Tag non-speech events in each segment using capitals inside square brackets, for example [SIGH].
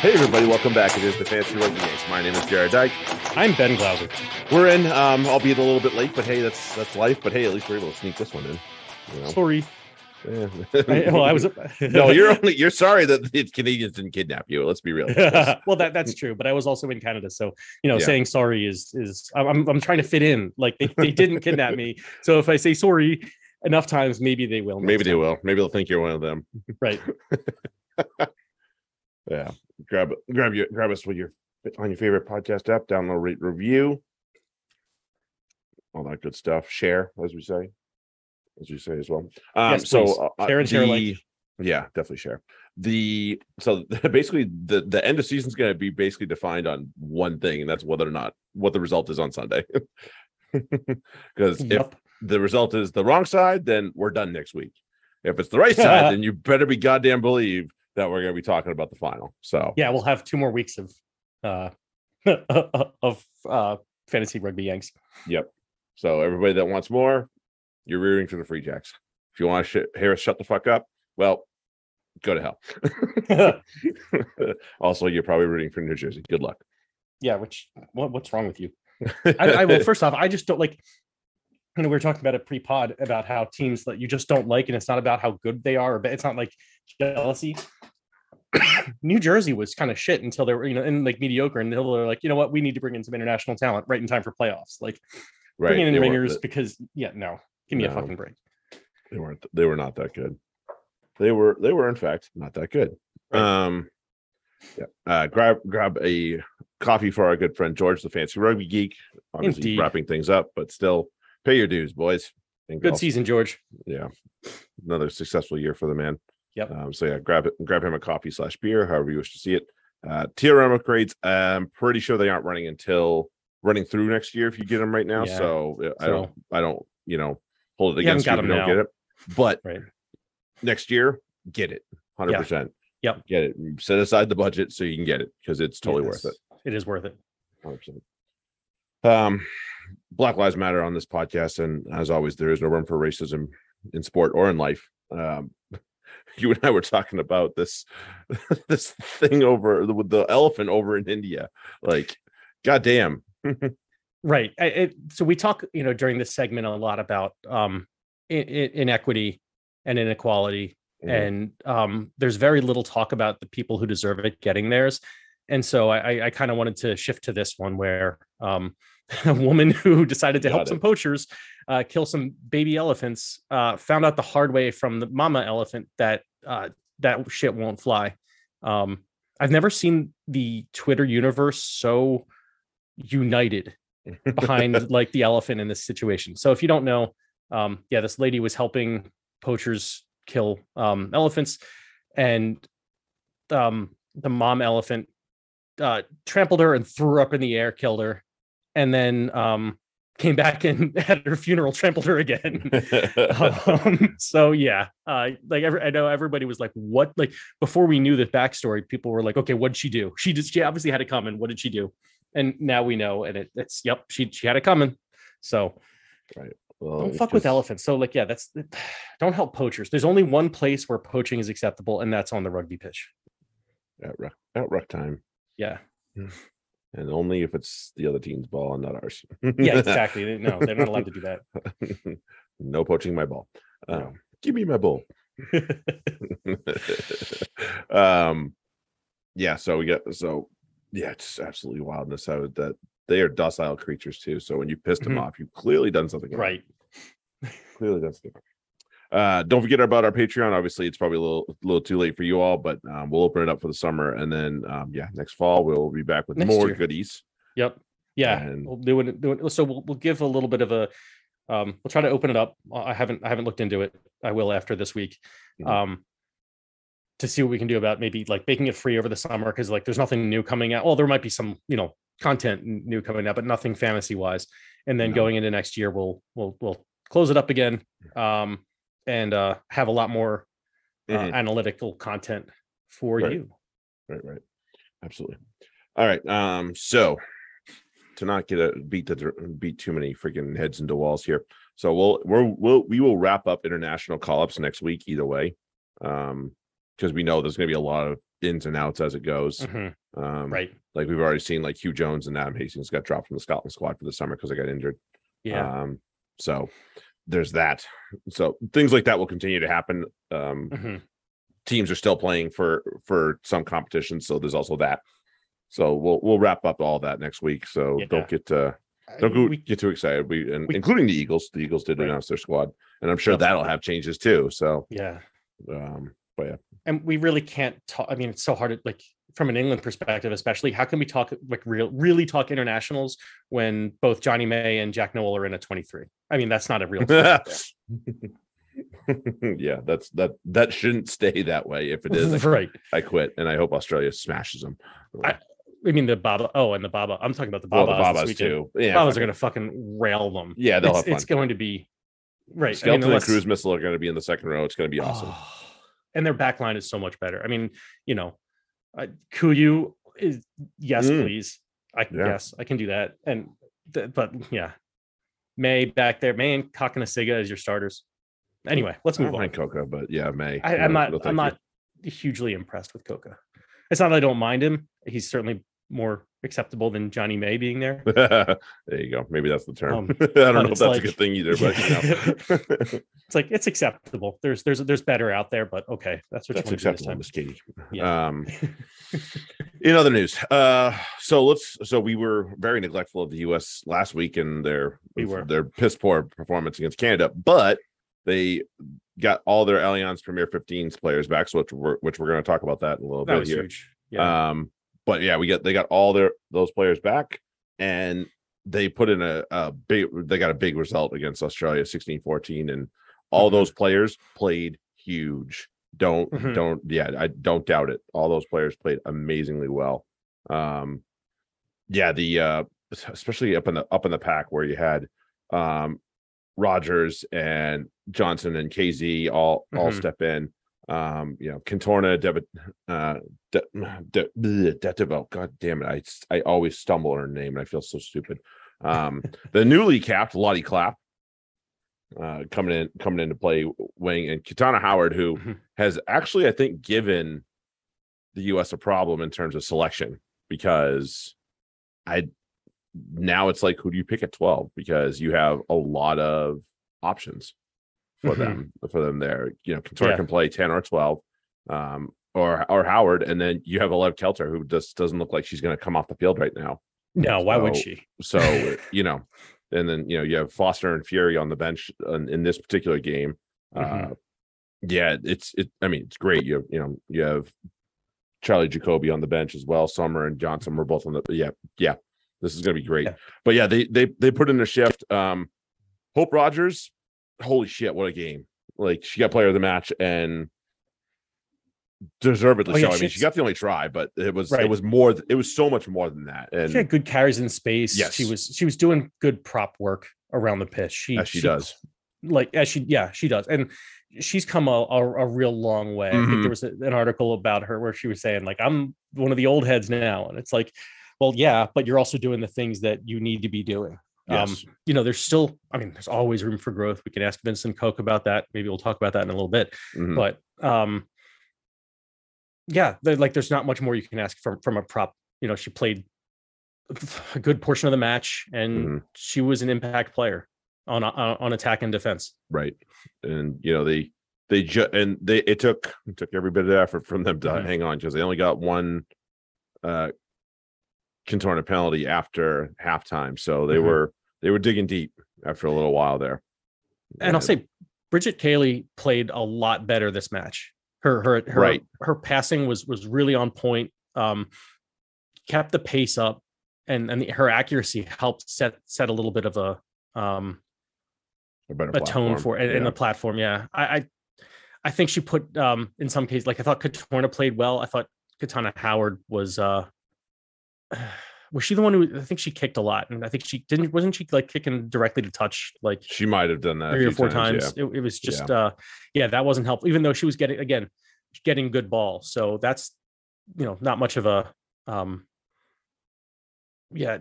Hey everybody, welcome back. It is the Fantasy Rugby Yanks. My name is Jarrod Dyke. I'm Ben Glauser. We're in, um, albeit a little bit late, but hey, that's that's life. But hey, at least we're able to sneak this one in. You know? Sorry. Yeah. I, well, I was. [LAUGHS] no, you're only you're sorry that the Canadians didn't kidnap you. Let's be real. [LAUGHS] well, that that's true, but I was also in Canada, so you know, Yeah. saying sorry is is I'm I'm trying to fit in. Like they, they didn't kidnap me, so if I say sorry enough times, maybe they will. Maybe they time. will. Maybe they'll think you're one of them. Right. [LAUGHS] Yeah. Grab grab your grab us with your on your favorite podcast app, download, rate, review, all that good stuff. Share, as we say, as you say as well. Um, Yes, so uh, Share and share alike. the- Yeah, definitely share. The so [LAUGHS] basically the the end of season is going to be basically defined on one thing, and that's whether or not what the result is on Sunday. [LAUGHS] Because if the result is the wrong side, then we're done next week. If it's the right side, [LAUGHS] then you better be goddamn believe that we're going to be talking about the final. So Yeah, we'll have two more weeks of uh [LAUGHS] of uh fantasy rugby yanks. Yep. So everybody that wants more, you're rearing for the free jacks. If you want to sh- hear us shut the fuck up, well, go to hell. [LAUGHS] [LAUGHS] also, you're probably rooting for New Jersey. Good luck. yeah, which what, what's wrong with you? I, I will first off, I just don't like. You know, we were talking about it pre-pod about how teams that you just don't like, and it's not about how good they are, but it's not like jealousy. [COUGHS] New Jersey was kind of shit until they were, you know, and like mediocre until they're like, you know what, we need to bring in some international talent right in time for playoffs. Like right. bringing in they, ringers because, yeah, no, give me a fucking break. they weren't. They were not that good. They were. They were in fact not that good. Right. Um. Yeah. Uh, grab grab a coffee for our good friend George, the fancy rugby geek. Obviously Indeed. wrapping things up, but still pay your dues, boys. and Good girls. season, George. yeah another successful year for the man Yep. um so yeah grab it grab him a coffee slash beer however you wish to see it uh trm upgrades i'm pretty sure they aren't running until running through next year if you get them right now Yeah. so uh, i don't i don't you know hold it against you if don't now. get it but Right. next year get it 100 percent Yep. get it set aside the budget so you can get it because it's totally worth it It is worth it. 100%. Um, Black Lives Matter on this podcast, and as always, there is no room for racism in sport or in life. Um, [LAUGHS] you and I were talking about this [LAUGHS] this thing over with the elephant over in India. Like, goddamn. [LAUGHS] Right. I, it, so we talk, you know, during this segment a lot about um, i- i- inequity and inequality, Mhm. and um, there's very little talk about the people who deserve it getting theirs. And so I, I- I kind of wanted to shift to this one where um, a woman who decided to Got help it. some poachers uh, kill some baby elephants uh, found out the hard way from the mama elephant that uh, that shit won't fly. Um, I've never seen the Twitter universe so united [LAUGHS] behind like the elephant in this situation. So if you don't know, um, yeah, this lady was helping poachers kill um, elephants, and um, the mom elephant uh, trampled her and threw her up in the air, killed her, and then um, came back and [LAUGHS] at her funeral trampled her again. [LAUGHS] um, so yeah, uh, like every, I know everybody was like, "What?" Like before we knew the backstory, people were like, "Okay, what did she do?" She just she obviously had it coming. What did she do? And now we know, and it, it's yep, she she had it coming. So Well, don't fuck with elephants. So like, yeah, that's [SIGHS] don't help poachers. There's only one place where poaching is acceptable, and that's on the rugby pitch. at ruck, at ruck time, Yeah, and only if it's the other team's ball and not ours. yeah, [LAUGHS] exactly. No, they're not allowed to do that. [LAUGHS] no poaching my ball. No. Um, give me my bull. [LAUGHS] um yeah so we get so yeah it's absolutely wildness how that they are docile creatures too so when you pissed them Mhm. off you've clearly done something wrong. right. clearly done something. Uh don't forget about our patreon obviously it's probably a little little too late for you all but um, we'll open it up for the summer and then um yeah next fall we'll be back with Next more year. goodies Yep. Yeah. And- We'll do it. Do it. So we'll, we'll give a little bit of a. Um, we'll try to open it up. I haven't I haven't looked into it. I will after this week. Mhm. Um, to see what we can do about maybe like making it free over the summer because like there's nothing new coming out. Well, there might be some you know content new coming out, but nothing fantasy wise. And then No. going into next year, we'll we'll we'll close it up again. Um, and uh, have a lot more uh, Mhm. analytical content for Right. you. right right absolutely all right um so to not get a beat the beat too many freaking heads into walls here so we'll we'll, we'll we will wrap up international call-ups next week either way um because we know there's going to be a lot of ins and outs as it goes. Mhm, Um, right. Like we've already seen, like Huw Jones and Adam Hastings got dropped from the Scotland squad for the summer because they got injured. Yeah. Um, so there's that. So things like that will continue to happen. Um, Mhm. teams are still playing for for some competitions, so there's also that. So we'll we'll wrap up all that next week. So Yeah. don't get uh don't go, We- get too excited. We and we- including the Eagles. The Eagles did Right. announce their squad, and I'm sure that'll have changes too. So yeah. um, but yeah, and we really can't talk i mean it's so hard to like from an england perspective especially how can we talk like real really talk internationals when both johnny may and jack nowell are in a 23 i mean that's not a real [LAUGHS] yeah, that's that that shouldn't stay that way. If it is, I, [LAUGHS] right I quit, and I hope Australia smashes them. I- i mean the baba oh and the baba i'm talking about the well, babas, the Babas too. Yeah, babas are going to fucking rail them yeah, they'll it's, have fun. it's going to be right I mean, unless- and cruise missile are going to be in the second row. It's going to be awesome. Oh, [SIGHS] and their back line is so much better. I mean, you know, uh, Kuyu is yes, Mm. please. I can Yeah. yes, I can do that. And th- but yeah, May back there, May and Cokanasiga as your starters. Anyway, let's I move don't on. Coka, but yeah, May. I, I'm not. no, I'm you. not hugely impressed with Coka. It's not that I don't mind him. He's certainly more acceptable than Johnny May being there. [LAUGHS] there you go. Maybe that's the term. Um, [LAUGHS] I don't know if that's like- a good thing either, [LAUGHS] but you know. It's like it's acceptable. There's there's there's better out there, but okay, that's what that's you acceptable. Miss Katie. Yeah. Um, in other news, uh, so let's. So we were very neglectful of the U.S. last week and their We were. their piss poor performance against Canada, but they got all their Allianz Premier 15s players back, so which we're which we're going to talk about that in a little That bit here. huge. Yeah. Um, but yeah, we got they got all their those players back, and they put in a, a big they got a big result against Australia 16-14, and all Mhm. those players played huge. Don't Mhm. don't yeah, I don't doubt it. All those players played amazingly well. Um yeah, the uh especially up in the up in the pack where you had um Rogers and Johnson and KZ all all Mhm. step in. Um, you know, Cantorna, Debit, uh, De, [SIGHS] De, bleh, Detiveaux. God damn it! I I always stumble on her name, and I feel so stupid. Um, [LAUGHS] the newly capped Lottie Clapp, uh, coming in coming into play wing, and Katana Howard, who Mhm. has actually, I think, given the U.S. a problem in terms of selection because I now it's like who do you pick at 12 because you have a lot of options for Mhm. them for them there you know Cantorna Yeah. can play 10 or 12 um or or Howard and then you have Alev Kelter who just doesn't look like she's going to come off the field right now No, why would she? so you know and then you know you have Foster and Feury on the bench in, in this particular game uh Mhm. yeah it's it I mean it's great you you know you have Charlie Jacoby on the bench as well Summer and Johnson were both on the yeah yeah this is going to be great Yeah. but yeah they they they put in a shift um Hope Rogers holy shit what a game like she got player of the match and deservedly Oh, yeah, so I mean she got the only try but it was it was more it was so much more than that and She had good carries in space. Yes. She was she was doing good prop work around the pitch. She as she does like as she yeah she does and she's come a, a, a real long way i think Mhm. there was a, an article about her where she was saying like i'm one of the old heads now and it's like well yeah but you're also doing the things that you need to be doing um yes you know there's still i mean there's always room for growth we can ask vincent koch about that maybe we'll talk about that in a little bit Mhm. but um yeah like there's not much more you can ask from from a prop you know she played a good portion of the match and Mhm. she was an impact player on on, on attack and defense right and you know they they just and they it took it took every bit of effort from them to Mhm. hang on because they only got one uh cantorna penalty after halftime so they Mhm. were they were digging deep after a little while there and I'll say Bridget Cayley played a lot better this match. Her her her Right. her passing was was really on point. Um, kept the pace up, and and her accuracy helped set set a little bit of a um a, better a tone for in, in the platform. Yeah, I, I I think she put um in some cases like I thought Cantorna played well. I thought Katana Howard was uh was she the one who I think she kicked a lot and I think she didn't wasn't she like kicking directly to touch like she might have done that three or four times. yeah. It, it was just uh yeah, that wasn't helpful, even though she was getting again getting good ball. So that's you know, not much of a um yeah,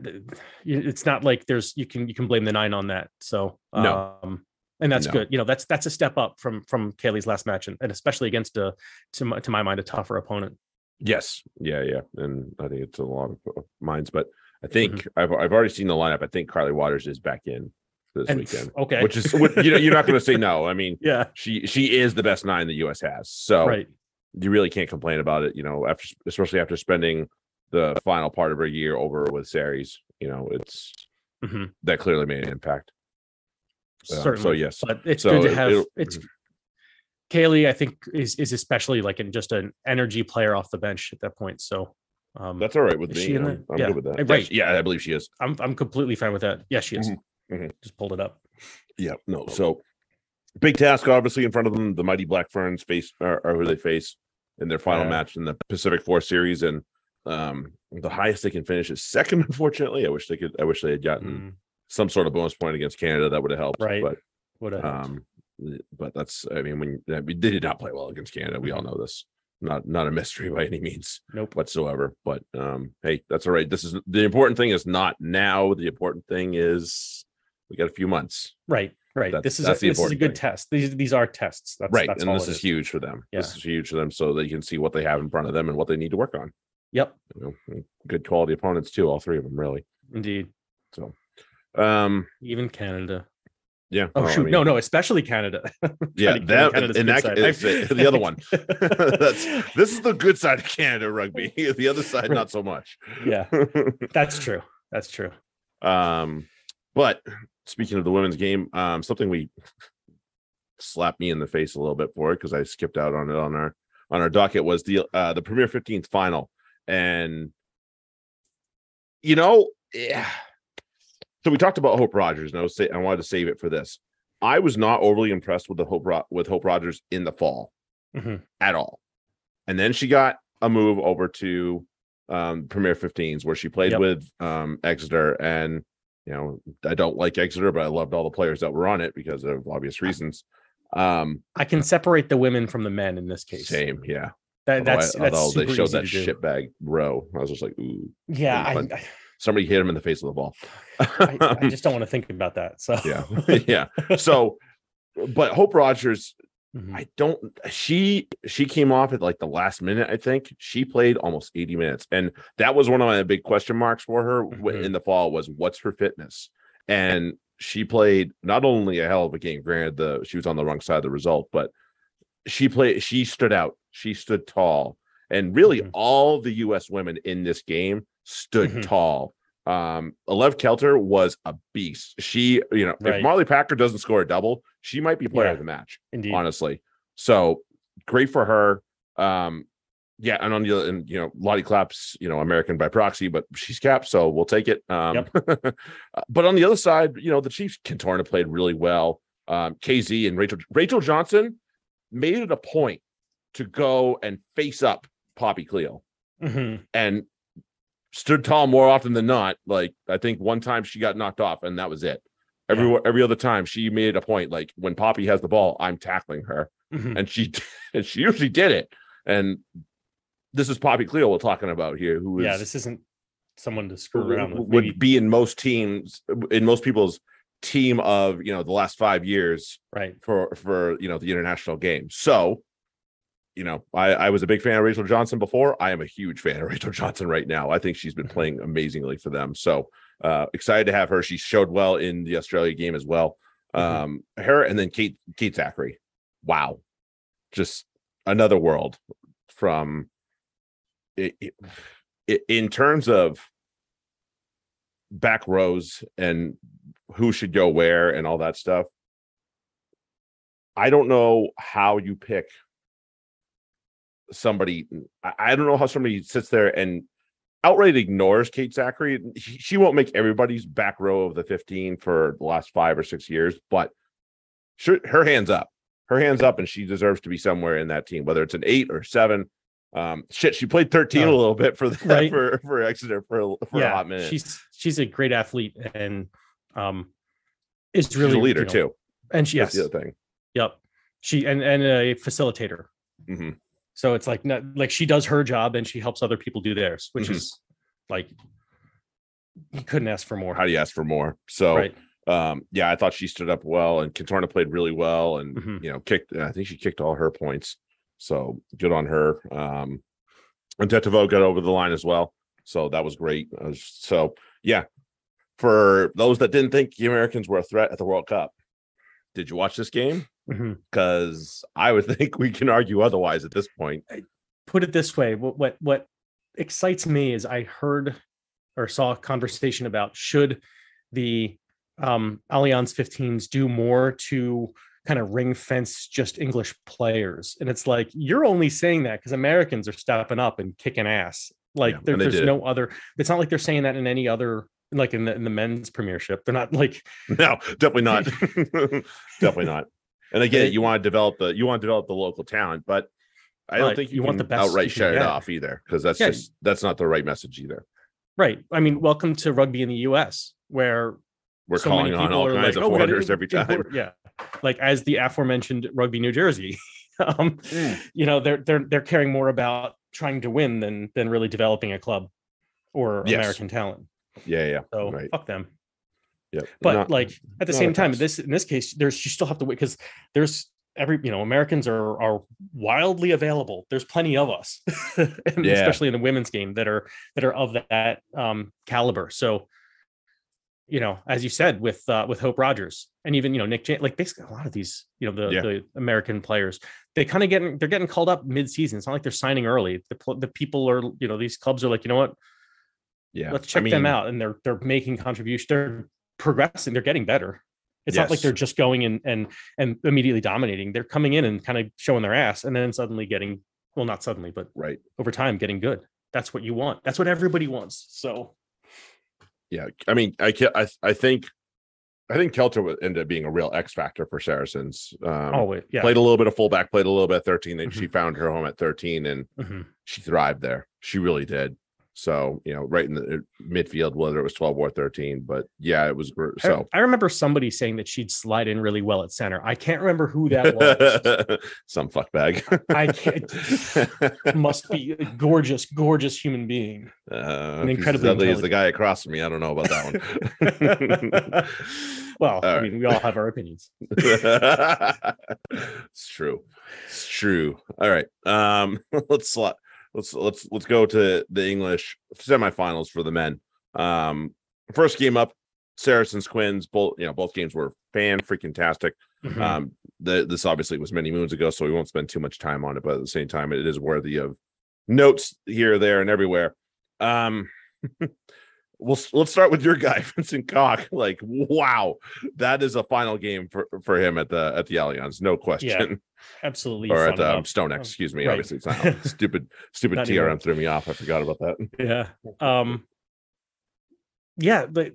it's not like there's you can you can blame the nine on that. So No. um and that's No. good. You know, that's that's a step up from from Kaylee's last match and, and especially against a to my, to my mind a tougher opponent. Yes, yeah, yeah, and I think it's a lot of uh, minds, but I think I've I've already seen the lineup. I think Carly Waters is back in this And weekend, okay, which is you know you're not going to say no. I mean, [LAUGHS] yeah, she she is the best nine the U.S. has, so right. you really can't complain about it. You know, after especially after spending the final part of her year over with Sarries, you know, it's Mhm. that clearly made an impact. Certainly. so yes, but it's So good to have it'll- it's Kaylee, I think, is is especially like in just an energy player off the bench at that point. So um that's all right with me. I'm, there? I'm Yeah. good with that. Yeah, right. Yeah, I believe she is. I'm I'm completely fine with that. Yes, she is. Mhm, mhm. Just pulled it up. Yeah, no. So big task, obviously, in front of them. The mighty Black Ferns face are, are who they face in their final Yeah. match in the Pacific Four Series, and um, the highest they can finish is second. [LAUGHS] Unfortunately, I wish they could. I wish they had gotten Mm, some sort of bonus point against Canada. That would have helped. Right. But what a um, but that's. I mean, when they did not play well against Canada. We all know this. Not not a mystery [LAUGHS] by any means nope. whatsoever. But um, hey, that's all right. This is the important thing. Is not now. The important thing is we got a few months. Right, right. That's- this is a, this is a good thing. test. These these are tests. That's right That's and this is huge for them Yeah. this is huge for them so that you can see what they have in front of them and what they need to work on Yep, you know good quality opponents too all three of them really indeed. So, um Even Canada. Yeah Oh I shoot, mean, no, no, especially Canada. [LAUGHS] yeah that Canada's and that side. is the, the other one [LAUGHS] [LAUGHS] that's this is the good side of canada rugby the other side not so much yeah, that's true. That's true. um but speaking of the women's game um something we slapped me in the face a little bit for it because i skipped out on it on our on our docket was the uh the premier 15th final and you know yeah. So we talked about hope rogers and i was say i wanted to save it for this. I was not overly impressed with the hope Ro- with hope rogers in the fall Mhm. at all. And then she got a move over to um premier 15s where she played Yep. with um exeter. And you know i don't like exeter but i loved all the players that were on it because of obvious reasons. Um I can separate the women from the men in this case. same yeah. That, Although I- that's that's although they showed that shitbag row i was just like ooh Yeah, I, I, somebody hit him in the face with the ball I, I just don't [LAUGHS] want to think about that. So yeah [LAUGHS] [LAUGHS] yeah so but hope rogers Mhm. I don't she she came off at like the last minute, I think. She played almost 80 minutes. And that was one of my big question marks for her Mhm. in the fall was what's her fitness? And she played not only a hell of a game, granted the she was on the wrong side of the result, but she played she stood out. She stood tall. And really Mhm. all the US women in this game stood Mhm. tall. Um, Alev Kelter was a beast. She, you know, Right. if Marlie Packer doesn't score a double, she might be player Yeah. of the match indeed. honestly. So great for her. Um, yeah, and on the other, and you know, Lottie Claps, you know, American by proxy, but she's capped, so we'll take it. Um, [LAUGHS] but on the other side, you know, the Chiefs Cantorna played really well. Um, KZ and Rachel Rachel Johnson made it a point to go and face up Poppy Cleall Mhm. and stood tall more often than not. Like I think one time she got knocked off, and that was it. Every every other time she made a point, like when Poppy has the ball, I'm tackling her Mhm. and she [LAUGHS] and she usually did it. And this is Poppy Cleall we're talking about here, who is Yeah, this isn't someone to screw around with. would be in most teams in most people's team of you know the last five years right. for for you know the international game. So you know, I, I was a big fan of Rachel Johnson before. I am a huge fan of [LAUGHS] Rachel Johnson right now. I think she's been Mhm. playing amazingly for them. So uh excited to have her. She showed well in the Australia game as well. Mhm. Um her and then Kate Kate Zackary. Wow. Just another world from it, it- in terms of back rows and who should go where and all that stuff. I don't know how you pick somebody. I, I don't know how somebody sits there and outright ignores Kate Zackary. She, won't make everybody's back row of the 15 for the last five or six years, but her hands up, her hands up, and she deserves to be somewhere in that team, whether it's an eight or seven. Um, shit, she played 13 a Oh. little bit for the, [LAUGHS] Right. for for Exeter for a- for a hot minute. she's she's a great athlete and um is She's really a leader you know, too. And she, That's yes, the other thing. yep. She and and a facilitator. Mhm. So it's like not like she does her job and she helps other people do theirs, which Mhm. is like you couldn't ask for more. How do you ask for more? So right. um yeah i thought she stood up well and Cantorna played really well and Mhm. you know kicked i think she kicked all her points so good on her um and Detiveaux got over the line as well. So that was great. Uh, so yeah, for those that didn't think the Americans were a threat at the World Cup, did you watch this game? Because I would [LAUGHS] think we can argue otherwise at this point. Put it this way: what what what excites me is I heard or saw a conversation about should the um, Allianz 15s do more to kind of ring fence just English players, and it's like you're only saying that because Americans are stepping up and kicking ass. Like Yeah, there- there's no other. It's not like they're saying that in any other. Like in the in the men's premiership, they're not like [LAUGHS] No, definitely not. [LAUGHS] definitely not. And again, you want to develop the you want to develop the local talent, but I don't Right, think you, you want the best outright shut it off either because that's Yeah. just that's not the right message either. right. I mean, welcome to rugby in the U.S. where We're so calling on all kinds like, of "Oh, foreigners every time. import-" Yeah, like as the aforementioned Rugby New Jersey, [LAUGHS] um, Mm. you know, they're they're they're caring more about trying to win than than really developing a club or Yes. American talent. Yeah, yeah, So right. fuck them. Yeah, But Not- like at the same time, pass. this in this case, there's you still have to wait because there's every you know Americans are are wildly available. There's plenty of us, [LAUGHS] Yeah. especially in the women's game that are that are of that um, caliber. So you know, as you said with uh, with Hope Rogers and even you know Nick, Jan- like basically a lot of these you know the Yeah. the American players, they kind of getting they're getting called up mid season. It's not like they're signing early. The the people are you know these clubs are like you know what yeah. let's I check them out and they're they're making contributions they're progressing they're getting better it's not like they're just going in and and immediately dominating they're coming in and kind of showing their ass and then suddenly getting well not suddenly but Right. over time getting good that's what you want that's what everybody wants so Yeah. I mean, I I I think I think Kelter would end up being a real X factor for Saracens. Um, oh wait, yeah played a little bit of fullback, played a little bit at 13. Then Mm-hmm. she found her home at 13 and Mhm. she thrived there. She really did. So, you know, right in the uh, midfield, whether it was 12 or 13, but yeah, it was gr- I- so I, remember somebody saying that she'd slide in really well at center i can't remember who that [LAUGHS] was some fuck bag. i can't [LAUGHS] must be a gorgeous gorgeous human being Uh, An incredibly as the guy across from me. I don't know about that one. [LAUGHS] well i All mean we all have our opinions it's true. It's true. All right. Um, let's sli- let's let's let's go to the English semifinals for the men. Um, first game up, Saracens Quins. Both you know both games were fan freaking tastic. Mhm. Um, the this obviously was many moons ago, so we won't spend too much time on it. But at the same time, it is worthy of notes here, there, and everywhere. Um, [LAUGHS] we'll let's start with your guy, [LAUGHS] Vincent Koch. Like, wow, that is a final game for for him at the at the Allianz, no question. absolutely or at um. StoneX, Um, excuse me. right. Obviously, it's not stupid. [LAUGHS] Stupid Not TRM anymore. threw me off. I forgot about that. [LAUGHS] yeah um yeah but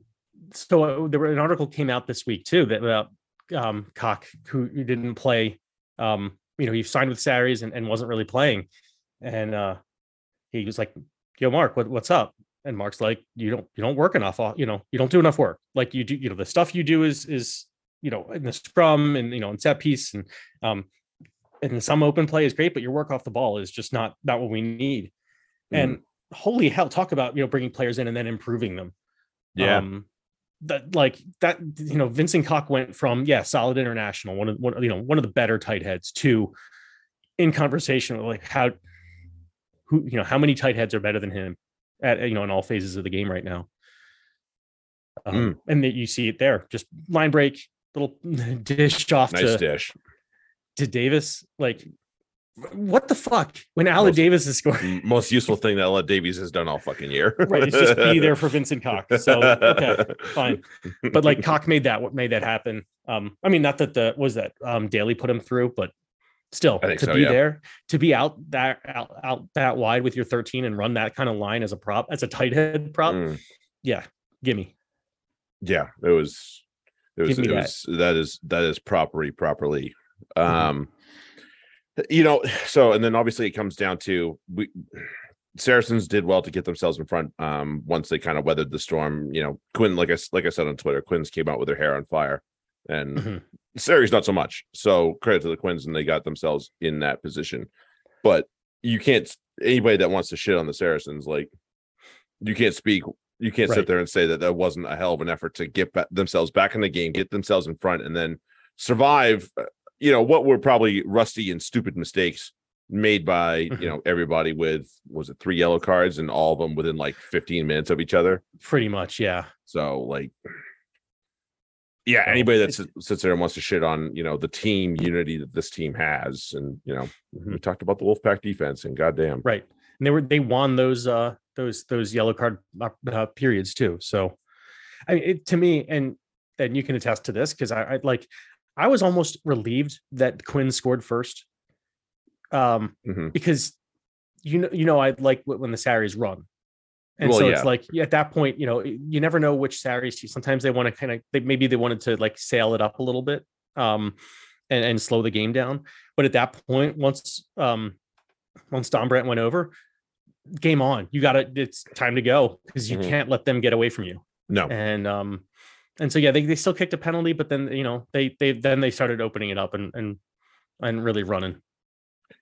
so uh, there were an article came out this week too that about um Koch who who didn't play um you know he signed with Sarries and, and wasn't really playing and uh he was like yo mark what, what's up and mark's like you don't you don't work enough uh, you know you don't do enough work. Like you do you know the stuff you do is is you know in the scrum and you know in set piece and um and some open play is great but your work off the ball is just not not what we need. And holy hell talk about you know bringing players in and then improving them. Yeah. um that like that you know vincent koch went from yeah solid international one of one you know one of the better tight heads to in conversation with like how who you know how many tight heads are better than him at you know in all phases of the game right now um, Mm. and that you see it there just line break little [LAUGHS] dish off nice to, dish. to davis like what the fuck when Alan Most- davis is scoring Most useful thing that Ella Davies has done all fucking year. right it's just be [LAUGHS] there for vincent koch so okay fine but like [LAUGHS] koch made that what made that happen um i mean not that the was that um daly put him through but still to so, be yeah. there to be out that out, out that wide with your 13 and run that kind of line as a prop as a tight head prop Mm, yeah gimme yeah, it was. It was. It that. was. That is. That is properly. Properly. Mhm. Um. You know. So, and then obviously it comes down to we. Saracens did well to get themselves in front. Um. Once they kind of weathered the storm, you know, Quinn, like I like I said on Twitter, Quins came out with their hair on fire, and Mhm. Series not so much. So credit to the Quins, and they got themselves in that position. But you can't anybody that wants to shit on the Saracens, like you can't speak. You can't sit there and say that that wasn't a hell of an effort to get ba- themselves back in the game, get themselves in front, and then survive. uh, You know what were probably rusty and stupid mistakes made by you know everybody with was it three yellow cards and all of them within like 15 minutes of each other. Pretty much, yeah. So like, yeah, anybody that sits, there and wants to shit on you know the team unity that this team has, and you know we talked about the Wolfpack defense and goddamn, Right. And they were they won those uh those those yellow card uh, uh, periods too. So I mean it, to me and and you can attest to this because I, I like I was almost relieved that Quinn scored first. Um Mhm. because you know you know I like when the Sarries run. And Well, so yeah. it's like at that point, you know, you never know which Sarries sometimes they want to kind of they maybe they wanted to like sail it up a little bit um and, and slow the game down. But at that point, once um once Dombrandt went over, game on. You got to it's time to go because you Mhm. can't let them get away from you. no, And um and so yeah, they, they still kicked a penalty, but then you know they they then they started opening it up and and and really running.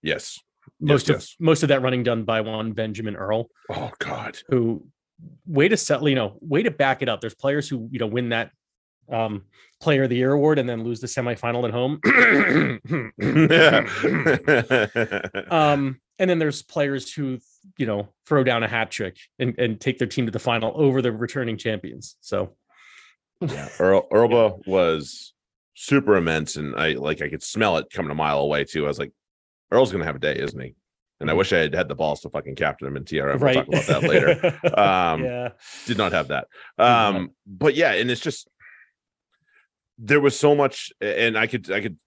yes, Most of yes. most of that running done by one Benjamin Earl, oh god, who way to settle, you know, way to back it up. There's players who, you know, win that um player of the year award and then lose the semifinal at home. [COUGHS] um and then there's players who you know throw down a hat trick and, and take their team to the final over the returning champions so yeah, Earl Earlba was super immense, and I like I could smell it coming a mile away too. I was like, Earl's gonna have a day, isn't he? And I Mhm. wish I had had the balls to fucking captain him in TRM. right We'll talk about that later. [LAUGHS] Um, yeah did not have that. Um, but yeah, and it's just there was so much, and I could, I could,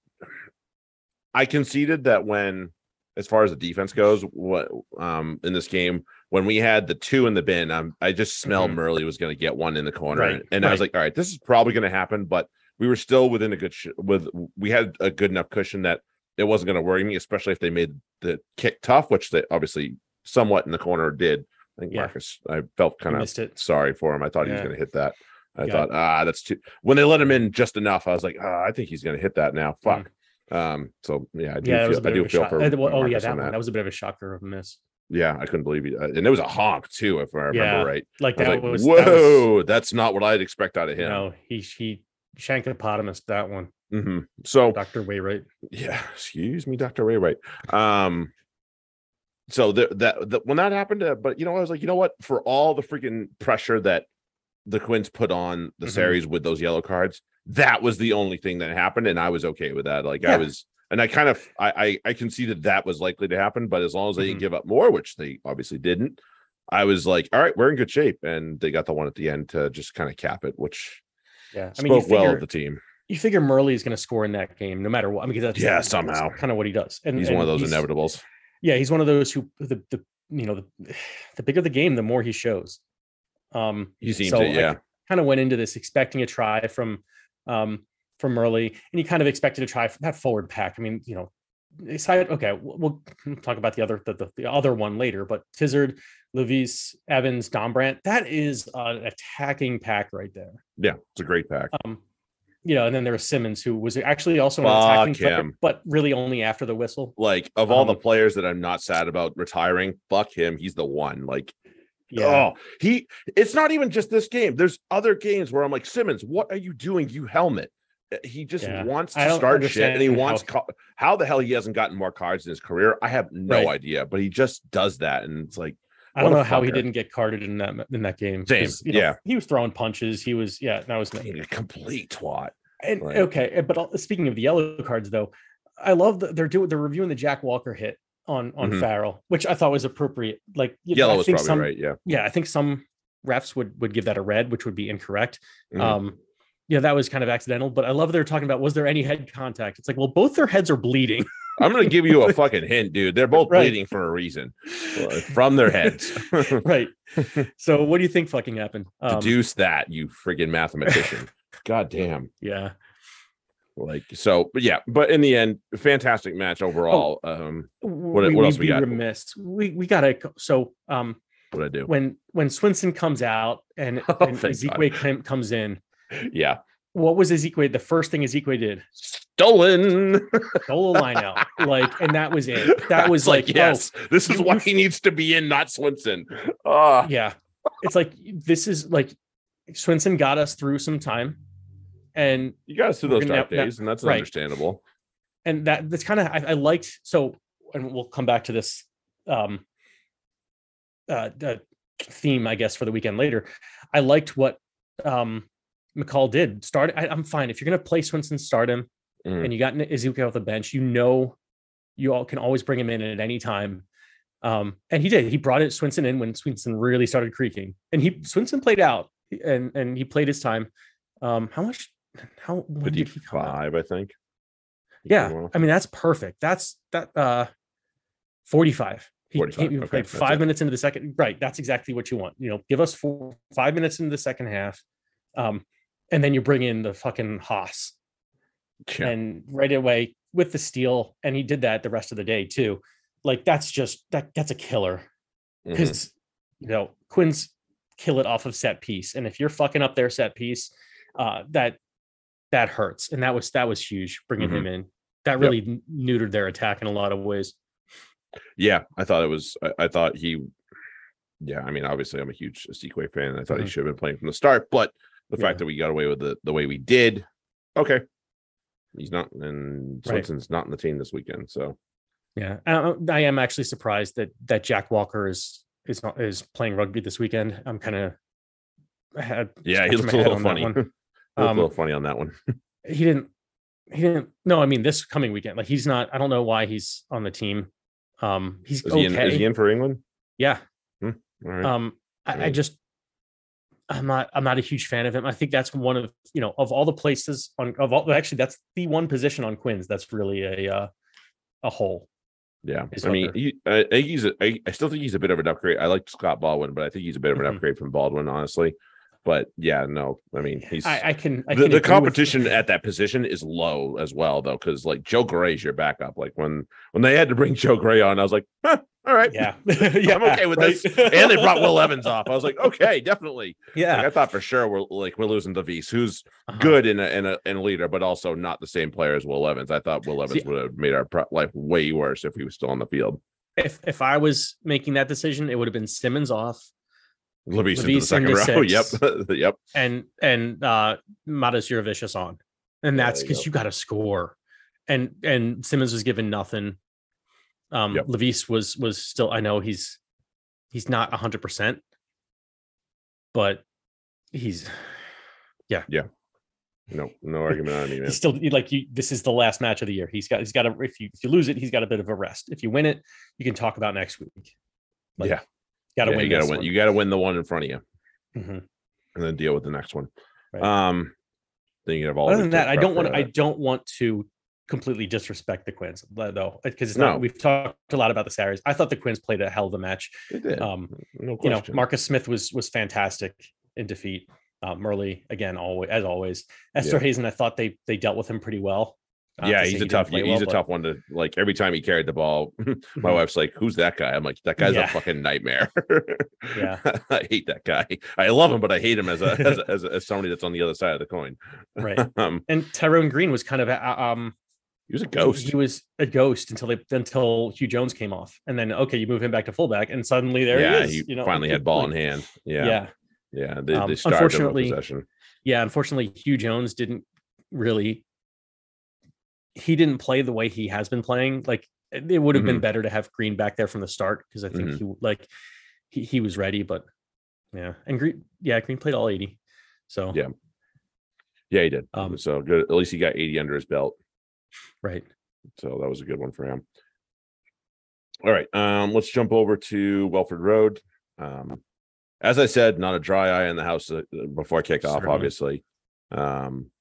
I conceded that when, as far as the defense goes, what um in this game when we had the two in the bin, um, I just smelled Mhm. Murley was going to get one in the corner, Right, and, and I was like, all right, this is probably going to happen, but we were still within a good sh- with we had a good enough cushion that it wasn't going to worry me, especially if they made the kick tough, which they obviously somewhat in the corner did. I think Yeah. Marcus, I felt kind of sorry for him. I thought he was going to hit that. I Yeah. thought, ah, that's too. When they let him in just enough, I was like, ah, I think he's going to hit that now. Fuck. Um. So yeah, I do Mm. yeah it feel. I do feel shock. for. Uh, well, oh yeah that on one that was a bit of a shocker of a miss Yeah, I couldn't believe it, and it was a honk too, if I remember Yeah, right. like that was was, like, that was whoa, that's not what I'd expect out of him. No, he he shanked shankopotamus that one Mhm. So dr wainwright yeah excuse me dr ray right um so the, that that when that happened uh, but you know i was like you know what for all the freaking pressure that the quins put on the Mhm. series with those yellow cards that was the only thing that happened and i was okay with that like i was and i kind of i i, I conceded that that was likely to happen but as long as they Mhm. didn't give up more which they obviously didn't i was like all right we're in good shape and they got the one at the end to just kind of cap it which yeah i spoke mean you well of the team you figure Murley is going to score in that game no matter what i mean that's Yeah, that's somehow. kind of what he does and he's one of those inevitables. Yeah he's one of those who the the you know the, [SIGHS] the bigger the game the more he shows. Um he seems so it yeah. kind of went into this expecting a try from um from early and he kind of expected a try from that forward pack i mean you know decided okay we'll, we'll talk about the other the, the, the other one later but tizard levis evans dombrandt that is an attacking pack right there. Yeah it's a great pack. Um you know and then there was simmons who was actually also an Fuck attacking player, him. but really only after the whistle like of all the Um, players that I'm not sad about retiring, fuck him. He's the one. Like, yeah oh, he. It's not even just this game. There's other games where I'm like, Simmons, what are you doing? You helmet. Uh, He just Yeah. wants I to don't start shit, and he understand wants. how- How, how the hell he hasn't gotten more cards in his career? I have no Right. idea, but he just does that, and it's like, I don't know how he didn't get carded in that in that game. Same, you know, yeah. he was throwing punches. He was yeah, that was a complete twat. And okay, eh, but uh, speaking of the yellow cards, though, I love that they're doing they're reviewing the Jack Walker hit on on Mhm. Farrell, which I thought was appropriate. Like you know, Yellow I was think probably some, right. Yeah. Yeah, I think some refs would would give that a red, which would be incorrect. Mhm. Um, yeah, that was kind of accidental. But I love they're talking about was there any head contact? It's like, well, both their heads are bleeding. [LAUGHS] I'm gonna give you a fucking hint, dude. They're both Right. bleeding for a reason from their heads. [LAUGHS] right. so what do you think fucking happened? Um, Deduce that, you friggin' mathematician. [LAUGHS] God damn. yeah. like so but yeah but in the end fantastic match overall um What, what we, else would we got? remiss. We we gotta go- so um what i do when when Swinson comes out and, Oh, and com- comes in, yeah what was Isiekwe? The first thing Isiekwe did, stolen stole a line out, [LAUGHS] like, and that was it. That was It's like, yes this is why he needs to be in not swinson oh oh, yeah. It's like this is like Swinson got us through some time, and you got us through those dark days and that's right. understandable and that that's kind of I, I liked. So and we'll come back to this um uh, uh theme, I guess, for the weekend later. I liked what um McCall did. Start. I, I'm fine if you're gonna play Swinson, start him, Mhm. and you got Ezekiel off the bench. You know, you all can always bring him in at any time. Um, and he did. He brought it Swinson in when Swinson really started creaking, and he Swinson played out, and and he played his time. Um, how much? How when did he come out? I think. Yeah, I mean that's perfect. That's that uh 45. He, 45, came, okay, five it. minutes into the second. Right, that's exactly what you want. You know, give us four five minutes into the second half, um, and then you bring in the fucking Haas Yeah. and right away with the steel, and he did that the rest of the day too. Like that's just that that's a killer because you know Quins kill it off of set piece, and if you're fucking up their set piece, uh, that that hurts, and that was that was huge bringing Mhm. him in. That really n- neutered their attack in a lot of ways. Yeah, I thought it was. I, I thought he. Yeah, I mean, obviously, I'm a huge Sequay fan. I thought he Mhm. should have been playing from the start, but the Yeah. fact that we got away with the the way we did, okay. He's not, and Right. Not in the team this weekend, so Yeah, I, I am actually surprised that that Jack Walker is is not is playing rugby this weekend. I'm kind of had yeah, he looks [LAUGHS] a little funny. one. Um, a little funny on that one. he didn't he didn't no i mean this coming weekend like he's not i don't know why he's on the team um he's Is he, okay in, is he in for England? yeah All right. um I, I just i'm not i'm not a huge fan of him i think that's one of you know of all the places on of all actually that's the one position on quins that's really a uh a hole yeah, I mean, he, I, think he's. A, I, I still think he's a bit of an upgrade. I like Scott Baldwin, but I think he's a bit of an Mhm. upgrade from Baldwin, honestly. But yeah, no, I mean, he's i i can I the, can the competition at that position is low as well though because like joe gray's your backup like when when they had to bring [LAUGHS] joe gray on i was like huh, all right yeah. [LAUGHS] [LAUGHS] Yeah i'm okay with this. and they brought will evans off i was like okay definitely. Yeah. Like, i thought for sure we're like we're losing the Davies, who's uh-huh. good in a, in a in a leader but also not the same player as will evans. I thought will evans See- would have made our pro- life way worse if he was still on the field. If if i was making that decision it would have been simmons off Levis into the second into row [LAUGHS] yep six. [LAUGHS] yep and and uh Matas Jurevicius on. And Yeah, that's there you because go. you got to score. And and Simmons was given nothing. Um Yep. Levis was was still I know he's he's not hundred percent, but he's yeah. Yeah. no no [LAUGHS] argument on me man he's still like you this is the last match of the year. He's got he's got a if you if you lose it, he's got a bit of a rest. If you win it, you can talk about next week. Like, Yeah. Gotta Yeah, win. you gotta win one. you gotta win the one in front of you Mhm. and then deal with the next one. Right. Um, then you have all. Other than that, I don't want I don't want to completely disrespect the Quins though, because it's No. not. We've talked a lot about the Sarries. I thought the Quins played a hell of a match. They did. Um, no you know. Marcus Smith was was fantastic in defeat. Uh, Murley again, always as always. Esterhuizen, I thought they they dealt with him pretty well. Not yeah, say he's a didn't tough. He's well, a but- tough one to like. Every time he carried the ball, [LAUGHS] my Mhm. wife's like, "Who's that guy?" I'm like, "That guy's Yeah. a fucking nightmare." [LAUGHS] Yeah. I hate that guy. I love him, but I hate him as a as, a- as, a- as somebody that's on the other side of the coin. Right. [LAUGHS] um, And Tyrone Green was kind of a, um he was a ghost. He was a ghost until they until Huw Jones came off, and then okay, you move him back to fullback, and suddenly there yeah, he is. you know, finally had ball in hand. Yeah, yeah. yeah. They, Um, they starved him unfortunately, possession. yeah unfortunately huw jones didn't really he didn't play the way he has been playing like it would have been Mhm. better to have green back there from the start because i think Mhm. he like he, he was ready but yeah and green yeah green played all 80 so Yeah. Yeah, he did. Um, so good. At least he got 80 under his belt. right So that was a good one for him. All right. Um, let's jump over to Welford Road. Um, as I said, not a dry eye in the house uh, before kickoff, Certainly. obviously. Um,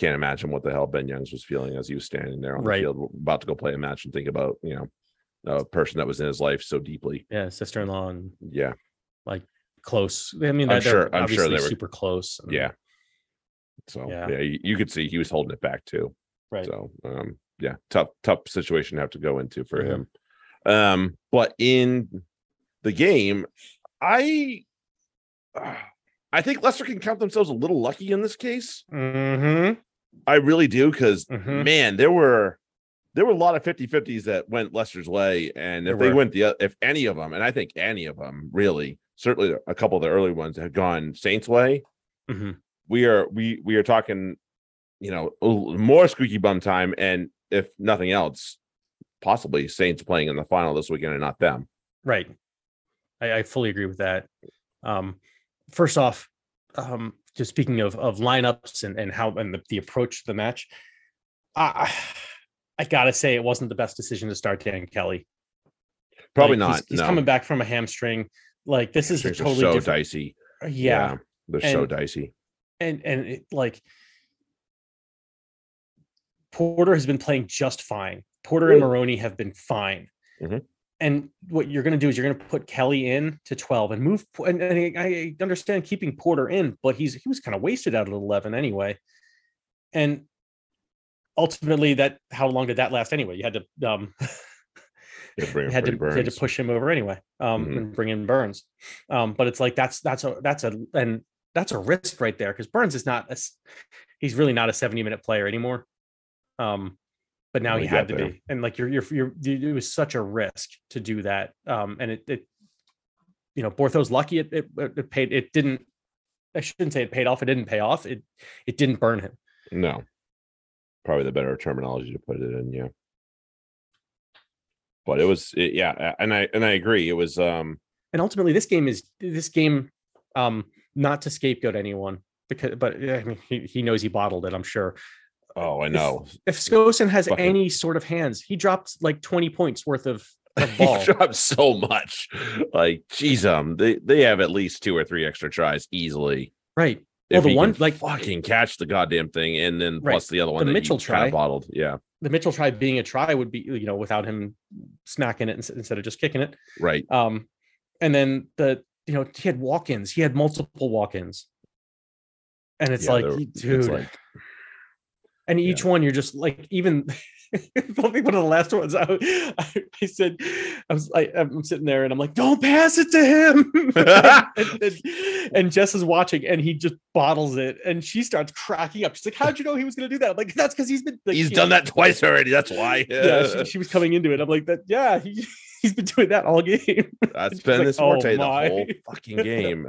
can't imagine what the hell Ben Youngs was feeling as he was standing there on Right. the field, about to go play a match and think about, you know, a person that was in his life so deeply. yeah sister-in-law and Yeah. Like close i mean I'm sure- I'm sure they were- super close and- Yeah. So Yeah. yeah, you, you could see he was holding it back too. right So um yeah, tough, tough situation to have to go into for Mhm. him. Um, but in the game, I uh, I think Leicester can count themselves a little lucky in this case. mm-hmm. I really do because Mhm. man, there were there were a lot of 50-50s that went Leicester's way. And if There they were. went the if any of them, and I think any of them really, certainly a couple of the early ones have gone Saints way, hmm we are we we are talking you know more squeaky bum time and if nothing else possibly Saints playing in the final this weekend and not them. Right. I, I fully agree with that. Um, first off, um, just speaking of of lineups and and how and the, the approach to the match, I I gotta say it wasn't the best decision to start Dan Kelly. Probably Like, not. He's, he's no. coming back from a hamstring. Like this is a Hamstrings are totally so different. dicey. Yeah. they're so dicey. and and it, like Porter has been playing just fine. Porter and Maroney have been fine. Mhm. And what you're going to do is you're going to put Kelly in to 12 and move. And, and I understand keeping Porter in, but he's he was kind of wasted out at 11 anyway. And ultimately, that how long did that last anyway? You had to um, You had to [LAUGHS] you had to, you had to push him over anyway um Mhm. and bring in burns um but it's like that's that's a that's a and that's a risk right there because burns is not a he's really not a 70 minute player anymore um but now he had to there. be and like you're you're you're it was such a risk to do that um and it it you know bortho's lucky it it, it paid it didn't i shouldn't say it paid off it didn't pay off it it didn't burn him No, probably the better terminology to put it in. Yeah, but it was it, yeah, and I and I agree. It was um and ultimately this game is this game um not to scapegoat anyone because but I mean he, he knows he bottled it I'm sure oh I know if Skosan has Fucking- any sort of hands he dropped like 20 points worth of, of [LAUGHS] he dropped so much. Like geez, um, they they have at least two or three extra tries easily. right well If the he one like fucking catch the goddamn thing, and then Right. plus the other one that Mitchell kind try. of bottled. Yeah, the Mitchell try being a try would be you know without him smacking it instead of just kicking it right. um and then the you know he had walk-ins he had multiple walk-ins and it's Yeah, like dude it's like and each one you're just like even [LAUGHS] I think one of the last ones I, I, I said I was like I'm sitting there and I'm like don't pass it to him [LAUGHS] and, and, and Jess is watching and he just bottles it and she starts cracking up she's like how'd you know he was gonna do that I'm like that's because he's been like, he's done that twice already. That's why. [LAUGHS] yeah she, she was coming into it I'm like that yeah he, he's been doing that all game That's been like, this "Oh forte my." the whole fucking game.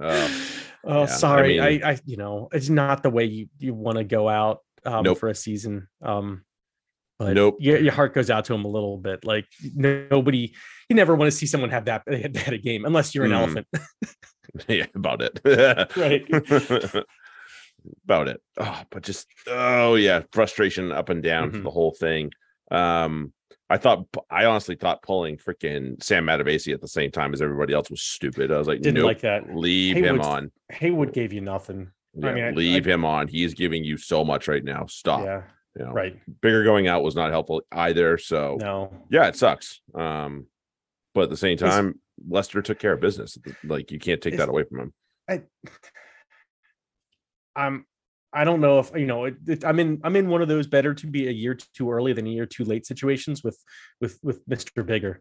Oh yeah, sorry I, mean- I you know it's not the way you you want to go out um Nope. for a season um but Nope. your, your heart goes out to him a little bit like nobody you never want to see someone have that [LAUGHS] had a game unless you're an Mm. elephant [LAUGHS] yeah, about it. right [LAUGHS] about it. Oh, but just oh yeah, frustration up and down for Mhm. the whole thing. Um, I thought I honestly thought pulling freaking Sam Matavesi at the same time as everybody else was stupid. I was like, didn't nope, like that leave him on. haywood gave you nothing Yeah, mean, leave I- him on. He's giving you so much right now. Stop. yeah You know, right Biggar going out was not helpful either. So no yeah, it sucks. Um, but at the same time, Leicester took care of business. Like you can't take that away from him. i'm i don't know if you know it, it- i'm in i'm in one of those better to be a year too early than a year too late situations with with with mr Biggar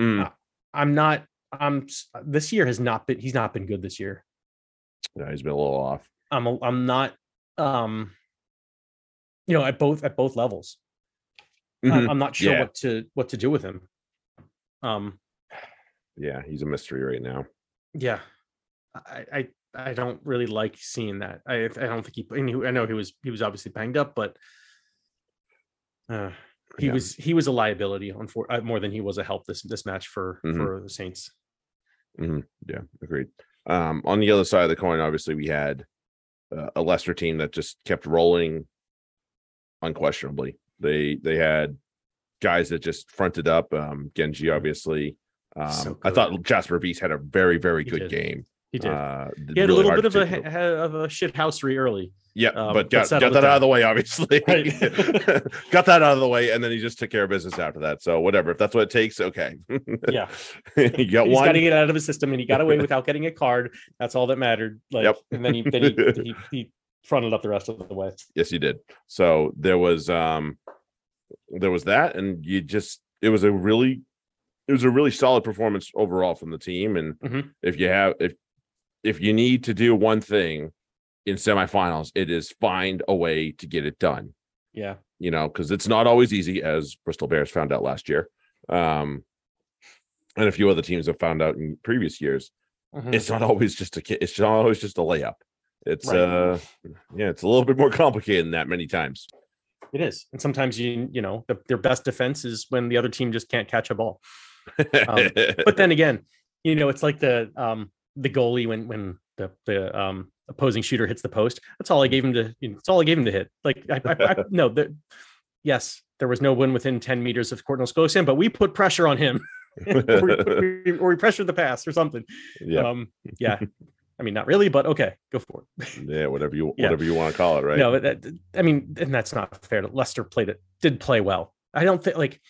Mm, i'm not i'm this year has not been he's not been good this year yeah, he's been a little off. i'm a, i'm not um you know at both at both levels I- Mhm. i'm not sure Yeah. what to what to do with him um Yeah, he's a mystery right now. yeah i i i don't really like seeing that i i don't think he he- i know he was he was obviously banged up but uh he Yeah. was he was a liability on for uh, more than he was a help this this match for Mhm. for the saints Hmm. Yeah, agreed. Um, on the other side of the coin, obviously, we had uh, a Leicester team that just kept rolling unquestionably. They they had guys that just fronted up. Um, Genge, obviously. Um, So I thought Jasper Wiese had a very very He good did. game. He did Uh, he had a little bit of a of a shit housery early Yeah, Um, but got, got that it out of the way, obviously. [LAUGHS] Right. [LAUGHS] got that out of the way, and then he just took care of business after that. So whatever, if that's what it takes, okay. [LAUGHS] yeah you got he's got one. to get out of his system and he got away without getting a card that's all that mattered like Yep. and then he then he, he he fronted up the rest of the way Yes, he did. So there was um there was that, and you just it was a really it was a really solid performance overall from the team. And Mhm. if you have if if you need to do one thing in semifinals, it is find a way to get it done. yeah you know, because it's not always easy, as Bristol Bears found out last year. Um, and a few other teams have found out in previous years. Mhm. It's not always just a it's not always just a layup. It's Right. uh yeah, it's a little bit more complicated than that many times. It is, and sometimes you you know the, their best defense is when the other team just can't catch a ball. Um, but then again, you know it's like the um the goalie when when the the um opposing shooter hits the post. That's all I gave him to. You know, that's all I gave him to hit. Like I, I, I [LAUGHS] no, the, yes, there was no one within ten meters of Courtney Skosan, but we put pressure on him, or, [LAUGHS] we, or we pressured the pass or something. yeah, Um, yeah. I mean, not really, but okay, go for it. yeah, whatever you [LAUGHS] yeah. whatever you want to call it, right? No, but that, I mean, and that's not fair. Leicester played it, did play well. I don't think like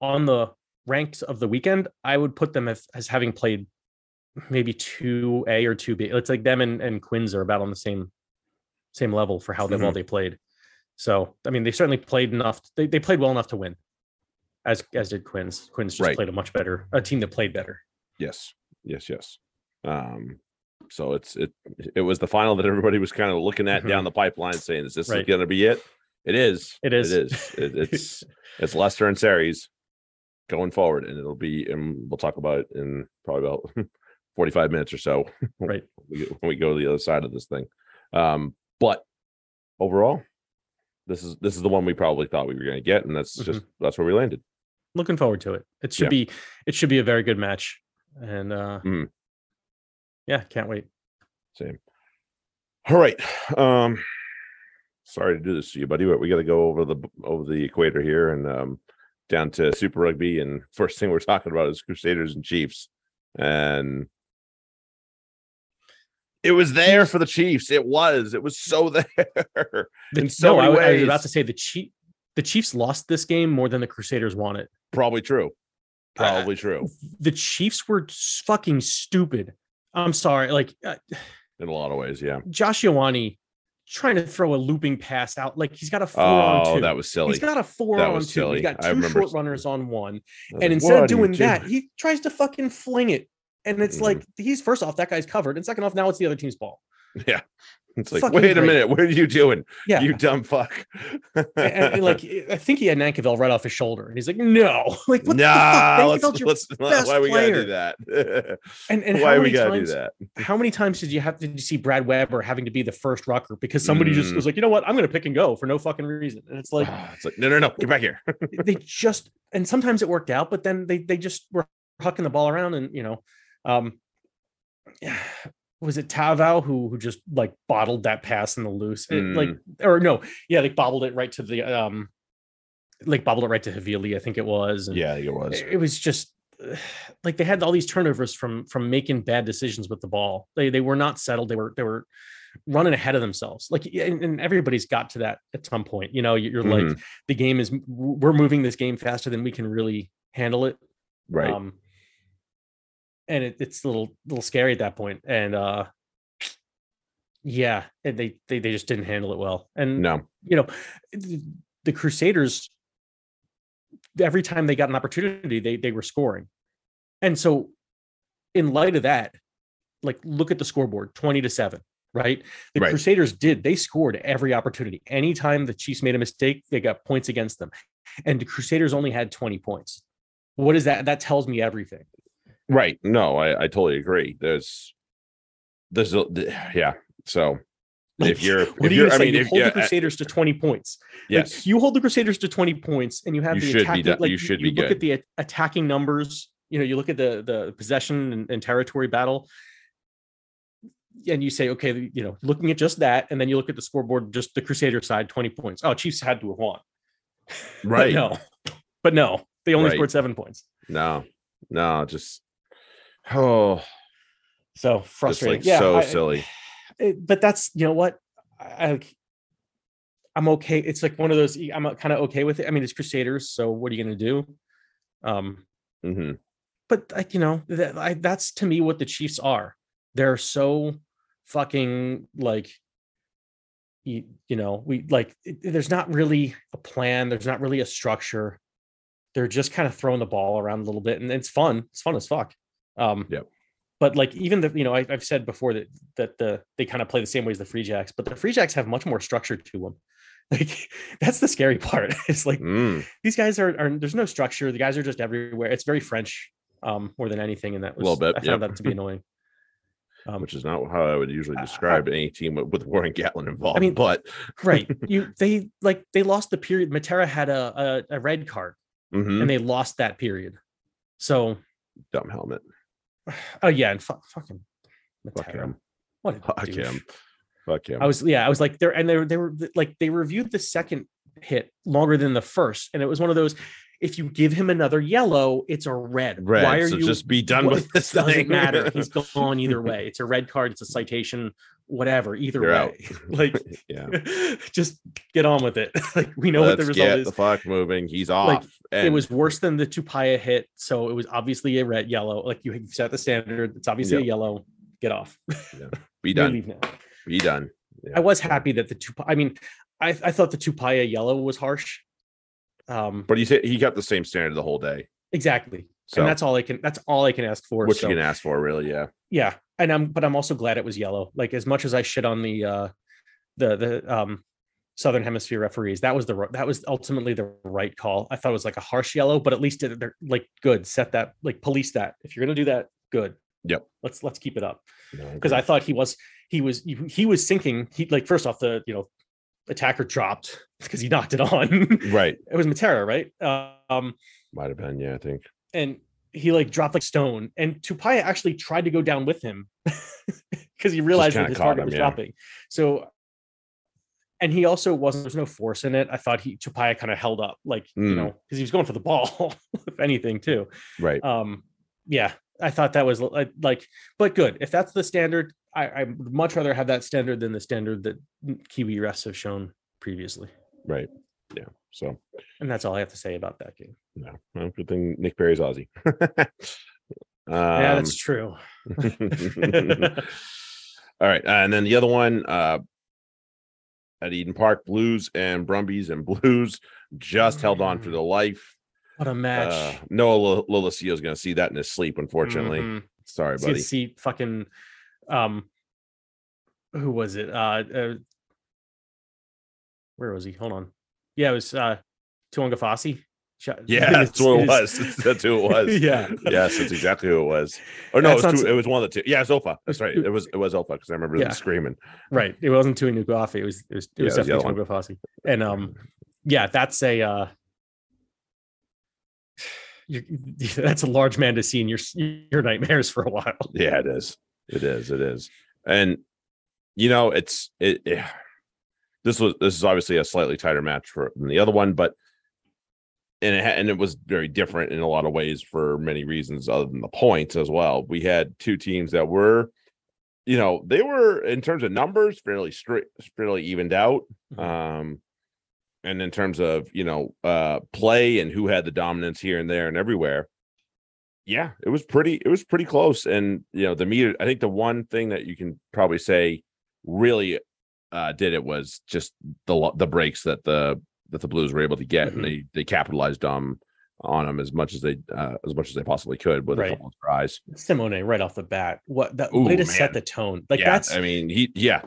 on the ranks of the weekend, I would put them as, as having played maybe two A or two B. It's like them and, and Quins are about on the same same level for how they well they played. So I mean, they certainly played enough. They, they played well enough to win, as as did Quins. Quins just Right. played a much better a team that played better. Yes, yes, yes. Um, so it's it it was the final that everybody was kind of looking at down the pipeline, saying, "Is this Mm-hmm. Right. going to be it?" It is. It is. It is. It, it's [LAUGHS] it's Leicester and Sarries going forward, and it'll be. And we'll talk about it in probably about [LAUGHS] forty five minutes or so. [LAUGHS] Right. when we, go to the other side of this thing. Um, but overall, this is this is the one we probably thought we were going to get, and that's just Mm-hmm. that's where we landed. looking forward to it. It should Yeah. be it should be a very good match. And uh Mhm. yeah, can't wait. Same. All right. Um sorry to do this to you, buddy, but we got to go over the over the equator here and um down to Super Rugby. And first thing we're talking about is Crusaders and Chiefs. And it was there for the Chiefs. It was. It was so [LAUGHS] there. The, In so no, I, I was about to say the Chief the Chiefs lost this game more than the Crusaders won it. Probably true. Uh, Probably true The Chiefs were fucking stupid. I'm sorry, like uh, in a lot of ways. Yeah. Josh Ioane trying to throw a looping pass out like he's got a four on Oh, two. that was silly. He's got a four That on two. silly. He's got two short runners on one. And like, instead of doing that, he tries to fucking fling it. And it's Mhm. like he's first off, that guy's covered. And second off, now it's the other team's ball. yeah. It's like, Fucking wait a minute, what are you doing? Yeah. You dumb fuck. and, and, like [LAUGHS] I think he had Nankivell right off his shoulder, and he's like, "No, [LAUGHS] like what nah, the let's, fuck? Let's, best why we gotta do that? [LAUGHS] And and why we gotta times? do that? How many times did you have did you see Brad Weber having to be the first rucker because somebody just Mm. was like, you know what, I'm going to pick and go for no fucking reason, and it's like [SIGHS] it's like, no, no, no, get back here. they just and sometimes it worked out, but then they they just were hucking the ball around, and you know, um, was it Tavau who who just like bottled that pass in the loose, It, like or no, yeah, they bobbled it right to the um, like bobbled it right to Havili, I think it was, and yeah, it was. it it was just [SIGHS] like they had all these turnovers from from making bad decisions with the ball. They they were not settled. They were they were running ahead of themselves. Like and, and everybody's got to that at some point. You know, you're like Mhm. the game is we're moving this game faster than we can really handle it. Right. Um, and it, it's a little little scary at that point. And uh, yeah, and they they they just didn't handle it well. And no. you know, the Crusaders, every time they got an opportunity, they they were scoring. And so, in light of that, like look at the scoreboard 20 to 7, right? The Right. Crusaders did, they scored every opportunity. Anytime the Chiefs made a mistake, they got points against them. And the Crusaders only had 20 points. What is that? That tells me everything. Right. No, I, I totally agree. There's there's a yeah. So Like, if you're what if you you're I mean you if hold yeah, the Crusaders to 20 points. Like, yes. you hold the Crusaders to 20 points and you have You the should be attacking, like you should be look good. at the attacking numbers, you know, you look at the the possession and, and territory battle. And you say, okay, you know, looking at just that, and then you look at the scoreboard, just the Crusader side, 20 points. Oh, Chiefs had to have won. [LAUGHS] But right. no, but no, they only Right. scored seven points. No. No, just oh So frustrating. like yeah, so I- silly. [SIGHS] it- but that's you know what I, I'm okay. It's like one of those. I'm kind of okay with it. I mean, it's Crusaders, so what are you going to do? Um, hmm but like you know, that, I, that's to me what the Chiefs are. They're so fucking like. You, you know, we like. it- there's not really a plan. There's not really a structure. They're just kind of throwing the ball around a little bit, and it's fun. It's fun as fuck. Um, Yep. But like even the you know I, I've said before that that the they kind of play the same way as the Free Jacks, but the Free Jacks have much more structure to them. [LAUGHS] Like that's the scary [LAUGHS] part. It's like Mm. these guys are, are there's no structure. The guys are just everywhere. It's very French um more than anything, and that was Little bit, I found yep. that to be annoying. Um, which is not how I would usually describe any team with, with Warren Gatland involved. I mean, but right. [LAUGHS] You they like they lost the period. Matera had a a, a red card Mhm. and they lost that period. So dumb helmet. [SIGHS] oh yeah, and fu- fucking Fuck him. What a Fuck douche. him. Fuck him. I was yeah, I was like there and they were they were like they reviewed the second hit longer than the first, and it was one of those. If you give him another yellow, it's a red. Red, Why are so you just be done what- with [LAUGHS] this Doesn't thing. matter. He's [LAUGHS] gone either way. It's a red card. It's a citation. Whatever. Either You're way, [LAUGHS] like [LAUGHS] yeah. [LAUGHS] just get on with it. like we know what the Let's result get is. the fuck moving. He's off. Like, and it was worse than the Tupaea hit, so it was obviously a red yellow. Like you set the standard. It's obviously a yellow. Get off. yeah. be done. Be done. I was happy that the two. I mean, I, I thought the Tupaea yellow was harsh. Um, But he said he got the same standard the whole day. exactly, So and that's all I can. That's all I can ask for. what so, you can ask for, really. Yeah. yeah, and I'm, but I'm also glad it was yellow. Like as much as I shit on the, uh, the the um, Southern Hemisphere referees, that was the that was ultimately the right call. I thought it was like a harsh yellow, but at least it- they're like good. Set that like police that. If you're gonna do that, good. Yep. Let's let's keep it up. No, because I thought he was he was he was sinking. He like first off the you know attacker dropped [LAUGHS] because he knocked it on. right. it was Matera, right? Um, Might have been. Yeah, I think. and he like dropped like stone, and Tupaea actually tried to go down with him [LAUGHS] because he realized that his target him, was yeah. dropping. So. And he also wasn't. There's no force in it. I thought he Tupaea kind of held up, like you Mm. know, because he was going for the ball, [LAUGHS] if anything, too Right. um yeah i thought that was li- like but good if that's the standard i i would much rather have that standard than the standard that kiwi refs have shown previously Right. Yeah. So and that's all i have to say about that game no. Well, good thing Nic Berry's Aussie. Uh [LAUGHS] yeah Um, that's true [LAUGHS] All right, and then the other one uh, at Eden Park, Blues and Brumbies and Blues just held on for the life. what a Uh, match Noah Lolesio is going to see that in his sleep. Unfortunately, Mhm. sorry, see, buddy. see fucking um who was it uh, uh where was he hold on yeah it was uh Tu'ungafasi. [LAUGHS] Yeah, that's what it was. [LAUGHS] That's who it was. [LAUGHS] yeah yes, that's exactly who it was. Or no, it was, not two, it was one of the two. Yeah, it's Ofa. That's right. It was it was Ofa because I remember Yeah. them screaming. Right. It wasn't Tui Nugafi. It was it was, it was the definitely Tui Nugafi. And um yeah, that's a uh [SIGHS] you that's a large man to see in your your nightmares for a while. Yeah, it is. It is. It is. And you know, it's it, it- this was this is obviously a slightly tighter match for than the other one, but and it and it was very different in a lot of ways for many reasons other than the points as well. We had two teams that were, you know, they were in terms of numbers fairly straight, fairly evened out. Mhm. Um, and in terms of you know uh play and who had the dominance here and there and everywhere, yeah, it was pretty it was pretty close. And you know, the meter, I think the one thing that you can probably say really uh did it was just the the breaks that the that the Blues were able to get, Mhm. and they they capitalized um on them as much as they uh as much as they possibly could with Right. a couple of tries. Simone right off the bat. What that Ooh, way to man. set the tone. Like yeah, that's I mean, he yeah.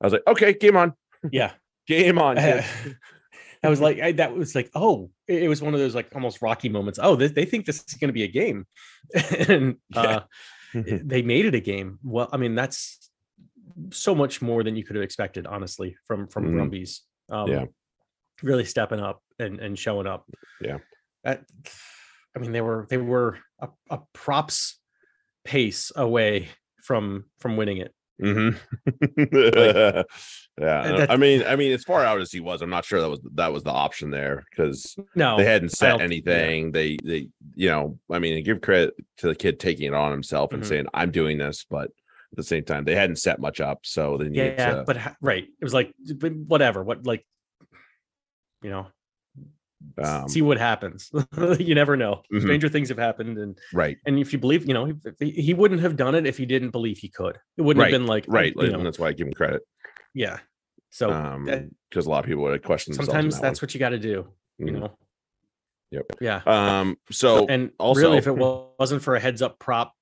I was like, okay, game on, yeah. [LAUGHS] game on. [LAUGHS] I was like, I, that was like, oh, it was one of those like almost rocky moments. Oh, they, they think this is going to be a game, [LAUGHS] and uh, they made it a game. Well, I mean, that's so much more than you could have expected, honestly, from from Mhm. Brumbies. Um, Yeah. really stepping up and and showing up. Yeah. That, I mean, they were they were a, a props pace away from from winning it. hmm [LAUGHS] yeah, I- I mean, I mean, as far out as he was, I'm not sure that was that was the option there because No, they hadn't set don't- yeah. anything. They they you know, I mean, give credit to the kid taking it on himself and Mhm. saying, "I'm doing this," but at the same time, they hadn't set much up, so they needed yeah, to. but ha- right, it was like whatever. What like, you know, Um, see what happens. [LAUGHS] you never know. Mhm. Stranger things have happened, and right, and if you believe, you know, he, he- wouldn't have done it if he didn't believe he could. It wouldn't Right, have been like right, like, and that's why I give him credit. yeah. So Um, because a lot of people would have questioned. themselves in sometimes that that's what you got to do. You one. Mhm. know. Yep. Yeah. Um. So and also- really, if it wa- wasn't for a heads up prop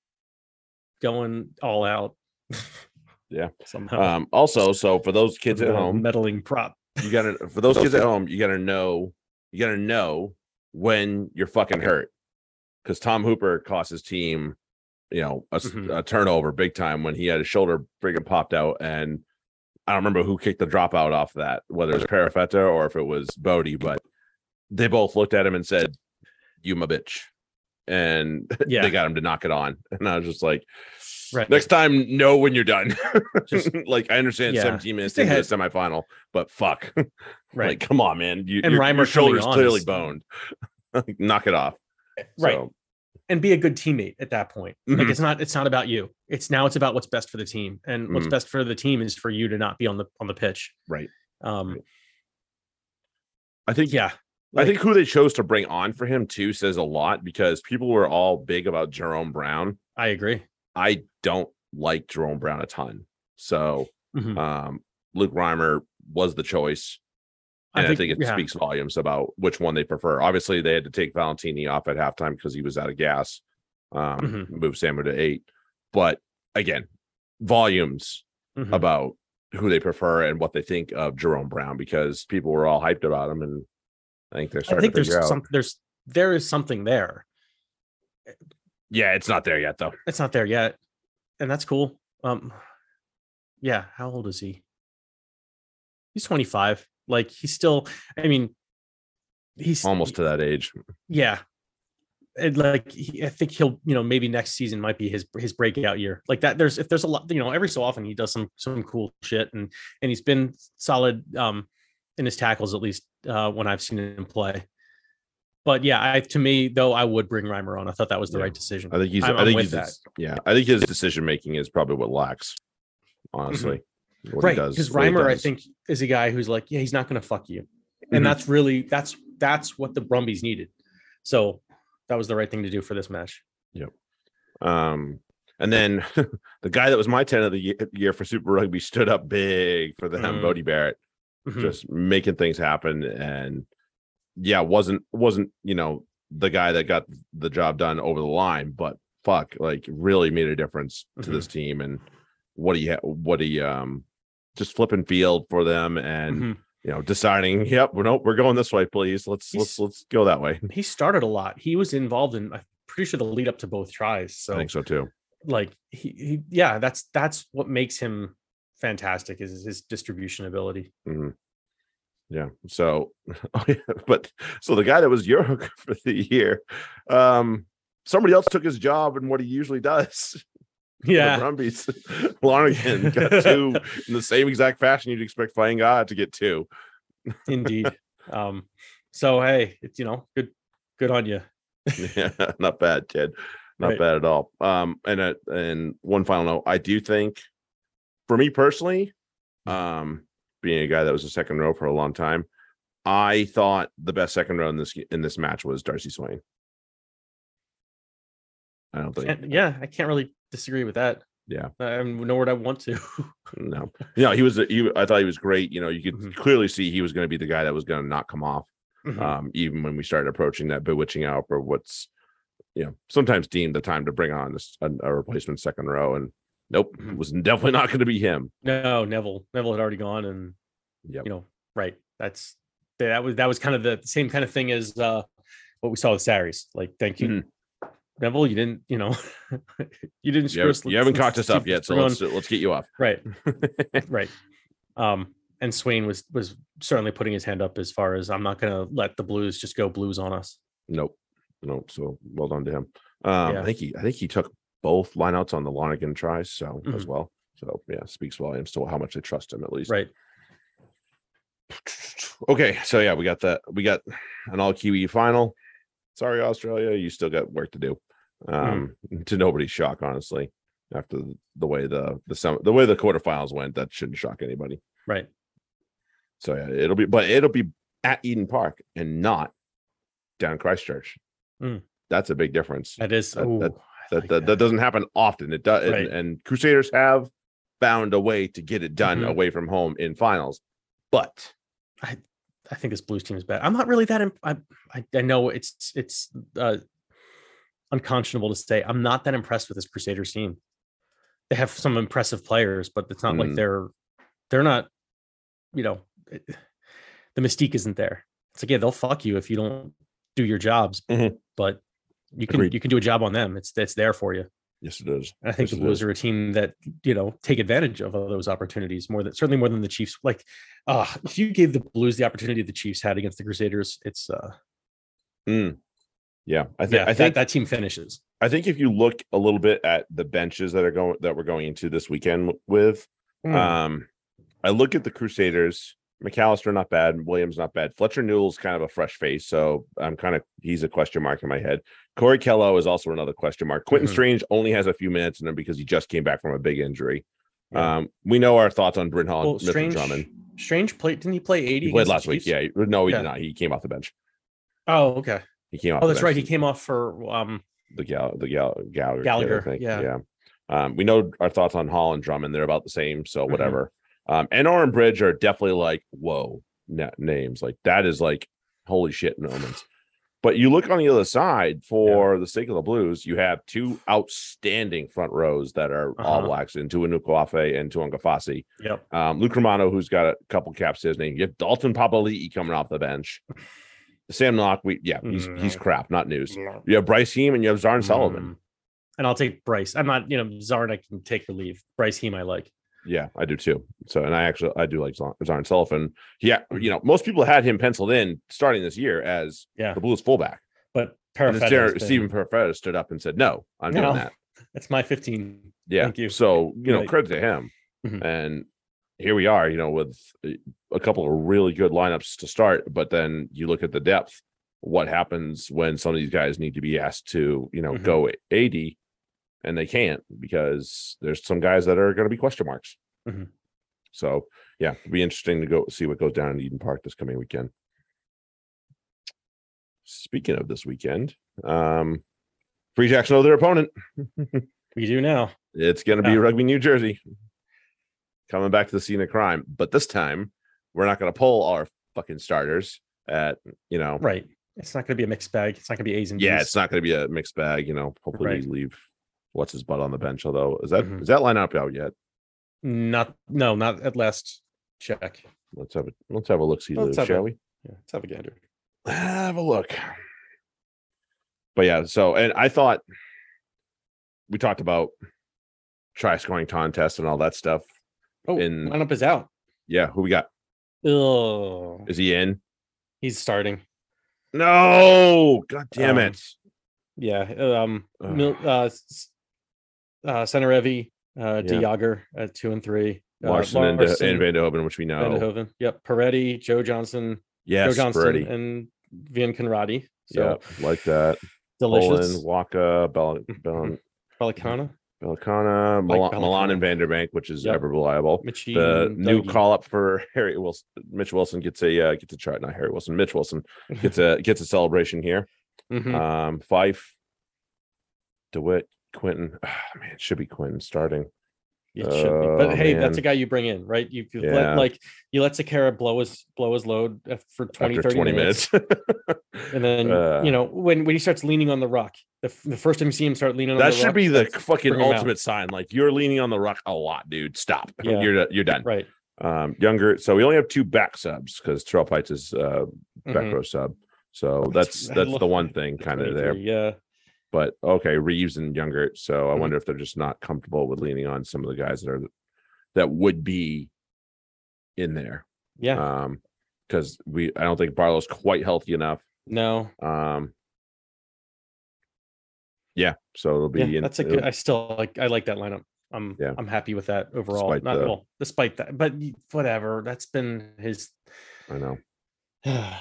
going all out, Yeah. [LAUGHS] somehow. um. Also, so for those kids at home, meddling prop. you gotta for those kids at [LAUGHS] home, you gotta know you gotta know when you're fucking hurt. Because Tom Hooper cost his team you know, a, Mhm. a turnover big time when he had his shoulder friggin' popped out. And I don't remember who kicked the dropout off that, whether it was Perofeta or if it was Bodie, but they both looked at him and said, You my bitch. And [LAUGHS] Yeah. they got him to knock it on. And I was just like, Right. Next time, know when you're done. [LAUGHS] Just- like I understand Yeah. 17 minutes into the semifinal, but fuck. [LAUGHS] right. Like, come on, man. You, And your, your shoulder's on clearly boned. Knock it off. right. So, and be a good teammate at that point. Like Mhm. it's not it's not about you. It's now it's about what's best for the team. And what's Mhm. best for the team is for you to not be on the on the pitch. right. Um Right. I think yeah. I think who they chose to bring on for him too says a lot because people were all big about Jerome Brown. I agree. I don't like Jerome Brown a ton. So Mhm. um Luke Reimer was the choice. I And I think- think, it yeah. speaks volumes about which one they prefer. Obviously, they had to take Valetini off at halftime because he was out of gas. Um, Mhm. move Samuel to eight. But again, volumes Mhm. about who they prefer and what they think of Jerome Brown because people were all hyped about him and I think they're I think there's some there's there is something there. Yeah, it's not there yet though. It's not there yet. And that's cool. Um yeah, how old is he? He's 25. Like he's still I mean he's Almost to that age. yeah and like he, i think he'll you know maybe next season might be his his breakout year like that there's if there's a lot you know every so often he does some some cool shit and and he's been solid um in his tackles at least uh when i've seen him play but yeah i to me though i would bring Reimer on i thought that was the Yeah. right decision I think he's. I'm- i think he's. that. Yeah, I think his decision making is probably what lacks. Honestly, Mm-hmm. right because Reimer i think is a guy who's like yeah he's not gonna fuck you Mhm. and that's really that's that's what the brumbies needed so that was the right thing to do for this match Yep. Um, and then [LAUGHS] the guy that was my 10 of the ye- year for Super Rugby stood up big for them, Mm. Bodie Barrett, Mhm. just making things happen. And yeah, wasn't wasn't you know the guy that got the job done over the line, but fuck, like really made a difference to Mm-hmm. this team. And what he ha- what he um just flipping field for them and Mhm. you know deciding, yep, we're no, we're going this way, please. Let's let's let's go that way. he started a lot. He was involved in I'm pretty sure the lead up to both tries. So I think so too. like he, he yeah, that's that's what makes him fantastic is his distribution ability. Mhm. Yeah. So, [LAUGHS] oh yeah, but so the guy that was your [LAUGHS] hooker for the year, um, somebody else took his job and what he usually does. [LAUGHS] The Yeah. Brumbies, Lonergan got two in the same exact fashion you'd expect Flying God to get two. Indeed. um so hey, it's you know, good good on you. Yeah, not bad, kid. Not Right. bad at all. Um, and uh, and one final note, I do think, for me personally, um, being a guy that was a second row for a long time, I thought the best second row in this in this match was Darcy Swain. I don't think And yeah, I can't really disagree with that. Yeah. I'm nowhere I want to. no. Yeah, he was. He, I thought he was great. You know, you could Mhm. clearly see he was going to be the guy that was going to not come off. Mhm. um, even when we started approaching that bewitching hour for what's you know sometimes deemed the time to bring on a, a replacement second row and nope it Mhm. was definitely not going to be him no, Neville. Neville had already gone and Yep. you know, right. That's that was that was kind of the same kind of thing as uh what we saw with Sarries. Like, thank you, Mhm. Neville. You didn't, you know, [LAUGHS] you didn't you screw haven't, us. you haven't cocked let's up yet so let's let's get you off right, [LAUGHS] right. Um, and Swain was was certainly putting his hand up as far as I'm not gonna let the blues just go blues on us. nope nope so well done to him um Yeah. i think he i think he took both lineouts on the Lonergan tries so as Mhm. well so yeah speaks volumes to how much they trust him at least Right. [SNIFFS] okay so yeah we got that we got an all kiwi final sorry australia you still got work to do um [LAUGHS] to nobody's shock honestly after the way the the sem- the way the quarterfinals went that shouldn't shock anybody Right. so yeah it'll be but it'll be at eden park and not down christchurch Mm. that's a big difference That is. That- that, like that, that doesn't happen often it does Right. and, and crusaders have found a way to get it done Mhm. away from home in finals but I I think this Blues team is bad. I'm not really that. Imp- I, I I know it's it's uh, unconscionable to say. I'm not that impressed with this Crusaders team. They have some impressive players, but it's not like Mm. they're they're not. You know, it- the mystique isn't there. It's like yeah, they'll fuck you if you don't do your jobs, Mhm. but you can Agreed. you can do a job on them. It's it's there for you. Yes, it is. And I think Yes, the Blues are a team that you know take advantage of all those opportunities more than certainly more than the Chiefs. Like, uh, if you gave the Blues the opportunity the Chiefs had against the Crusaders, it's uh, Mm. Yeah, I think yeah, I that, think that team finishes. I think if you look a little bit at the benches that are going that we're going into this weekend with, Mm. um, I look at the Crusaders. McAlister not bad, Williams not bad. Fletcher Newell's kind of a fresh face, so I'm kind of he's a question mark in my head. Cory Kellow is also another question mark. Quinten Mhm. Strange only has a few minutes in him because he just came back from a big injury. Yeah. Um, we know our thoughts on Bryn Hall well, and strange. Drummond. Strange played. Didn't he play eighty? He played last week. Yeah, no, he Yeah. did not. He came off the bench. Oh, okay. He came off. Oh, the that's right. He came off for um. the Gal the Gal Gallagher. kid, I Gallagher, think. yeah. yeah. Um, we know our thoughts on Hall and Drummond. They're about the same, so Mhm. whatever. Um, and Oren Bridge are definitely like whoa na- names. Like that is like holy shit moments. But you look on the other side for the sake of the Blues, you have two outstanding front rows that are all Uh-huh. blacks in Tua Nukuafe and Tu'ungafasi. Yep. Um, Luke Romano, who's got a couple caps to his name. You have Dalton Papali'i coming off the bench. Sam Nock, we yeah, he's he's crap, not news. You have Bryce Heem and you have Zarn Sullivan. Mm. And I'll take Bryce. I'm not, you know, Zarn. I can take or leave. Bryce Heem, I like. Yeah, I do too. So, and I actually I do like Zar- Zarn Sullivan. Yeah, you know, most people had him penciled in starting this year as Yeah. the Blues fullback. But Stephen Perofeta stood up and said, "No, I'm No. doing that." [LAUGHS] That's my 15. Yeah. Thank you. So you know, Right. credit to him. Mhm. And here we are, you know, with a- couple of really good lineups to start. But then you look at the depth. What happens when some of these guys need to be asked to, you know, Mhm. go 80 and they can't because there's some guys that are going to be question marks. Mhm. So yeah, it'll be interesting to go see what goes down in Eden Park this coming weekend. Speaking of this weekend, um, Free Jacks know their opponent. [LAUGHS] We do now. It's going to be Yeah. Rugby, New Jersey. Coming back to the scene of crime, but this time we're not going to pull our fucking starters at you know. Right. It's not going to be a mixed bag. It's not going to be A's and B's. Yeah, it's not going to be a mixed bag. You know, hopefully Right. we leave what's his butt on the bench. Although is that is Mhm. that lineup out yet? not. No, not at last check. Let's have a let's have a look see, shall a- we? Yeah, let's have a gander. have a look. But yeah, so and I thought we talked about try scoring contest and all that stuff. Oh, In- lineup is out. Yeah, who we got? Oh, Is he in? he's starting. No, god damn Um, it. Yeah. Um. Mil, uh. Uh. Centerevi. Uh. Yeah. Diager at two and three. uh, Larson and, Larson, and Van de Hoven, which we know. Van de Hoven. Yep. Peretti, Joe Johnson, Yes, Joe Johnson Brady. and Vian Conradi. So yeah, like that. delicious. Poland, Waka, Bel- Bel- Pelicana, Belicana, Like Milan, and Vanderbank, which is Yep. ever reliable. The new Dougie. call up for [LAUGHS] Harry Wilson, Mitch Wilson gets a uh, gets a chart. Not Harry Wilson, Mitch Wilson [LAUGHS] gets a gets a celebration here. Mhm. Um, Fife, Dewitt, Quentin. Ah, [SIGHS] man, it should be Quentin starting. It should be. But Oh, hey, that's a guy you bring in, right? You, you Yeah. let like you let Sakara blow his blow his load uh, for 20, after 30 20 minutes. minutes. [LAUGHS] And then Uh, you know, when when he starts leaning on the rock, the, the first time you see him start leaning on the rock. that should rock, be the fucking ultimate sign. Like you're leaning on the rock a lot, dude. Stop. [LAUGHS] Yeah. You're you're done. right. Um, younger. So we only have two back subs because Terrell Pites is uh back Mhm. row sub. So That's- that's that's the one thing kind of there. Yeah. But okay, Reeves and Younger. So I Mhm. wonder if they're just not comfortable with leaning on some of the guys that are that would be in there. Yeah. Um, because we I don't think Barlow's quite healthy enough. no. Um, yeah, so it'll be Yeah, in, that's a good. I still like. I like that lineup. I'm. Yeah. I'm happy with that overall. Despite Not the- well, despite that, but whatever. That's been his. I know. [SIGHS]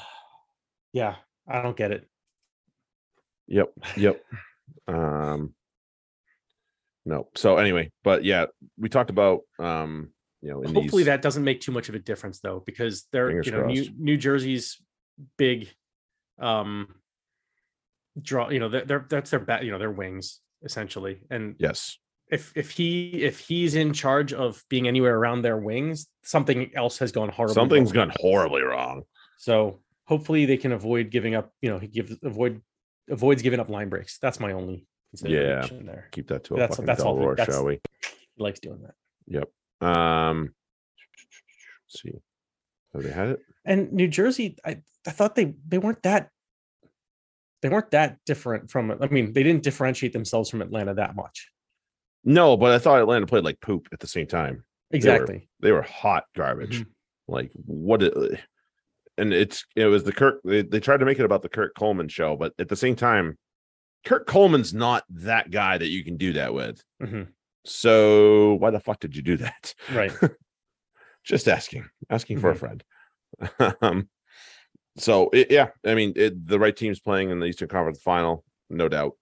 yeah, I don't get it. Yep. Yep. um no. So anyway, but yeah, we talked about um, you know, in Hopefully these that doesn't make too much of a difference though, because they're Fingers you know New, crossed. New Jersey's big um draw. You know they're, they're that's their bat. You know their wings essentially, and yes. if if he if he's in charge of being anywhere around their wings, something else has gone horribly. Something's wrong. gone horribly wrong. So hopefully they can avoid giving up. You know he gives avoid avoids giving up line breaks. That's my only consideration there. Keep that to a That's- fucking that's all- Delroy, that's- shall we? He likes doing that. Yep. Um let's see. Have they had it? and New Jersey, I, I thought they they weren't that they weren't that different from I mean, they didn't differentiate themselves from Atlanta that much. No, but I thought Atlanta played like poop at the same time. Exactly. They were hot garbage. Mhm. Like what? It, and it's it was the Kirk. They, they tried to make it about the Kirk Coleman show, but at the same time, Kirk Coleman's not that guy that you can do that with. Mhm. So why the fuck did you do that? Right. [LAUGHS] Just asking, asking for a Mhm. friend. [LAUGHS] um, so it, yeah, I mean, it, the right team's playing in the Eastern Conference Final, no doubt.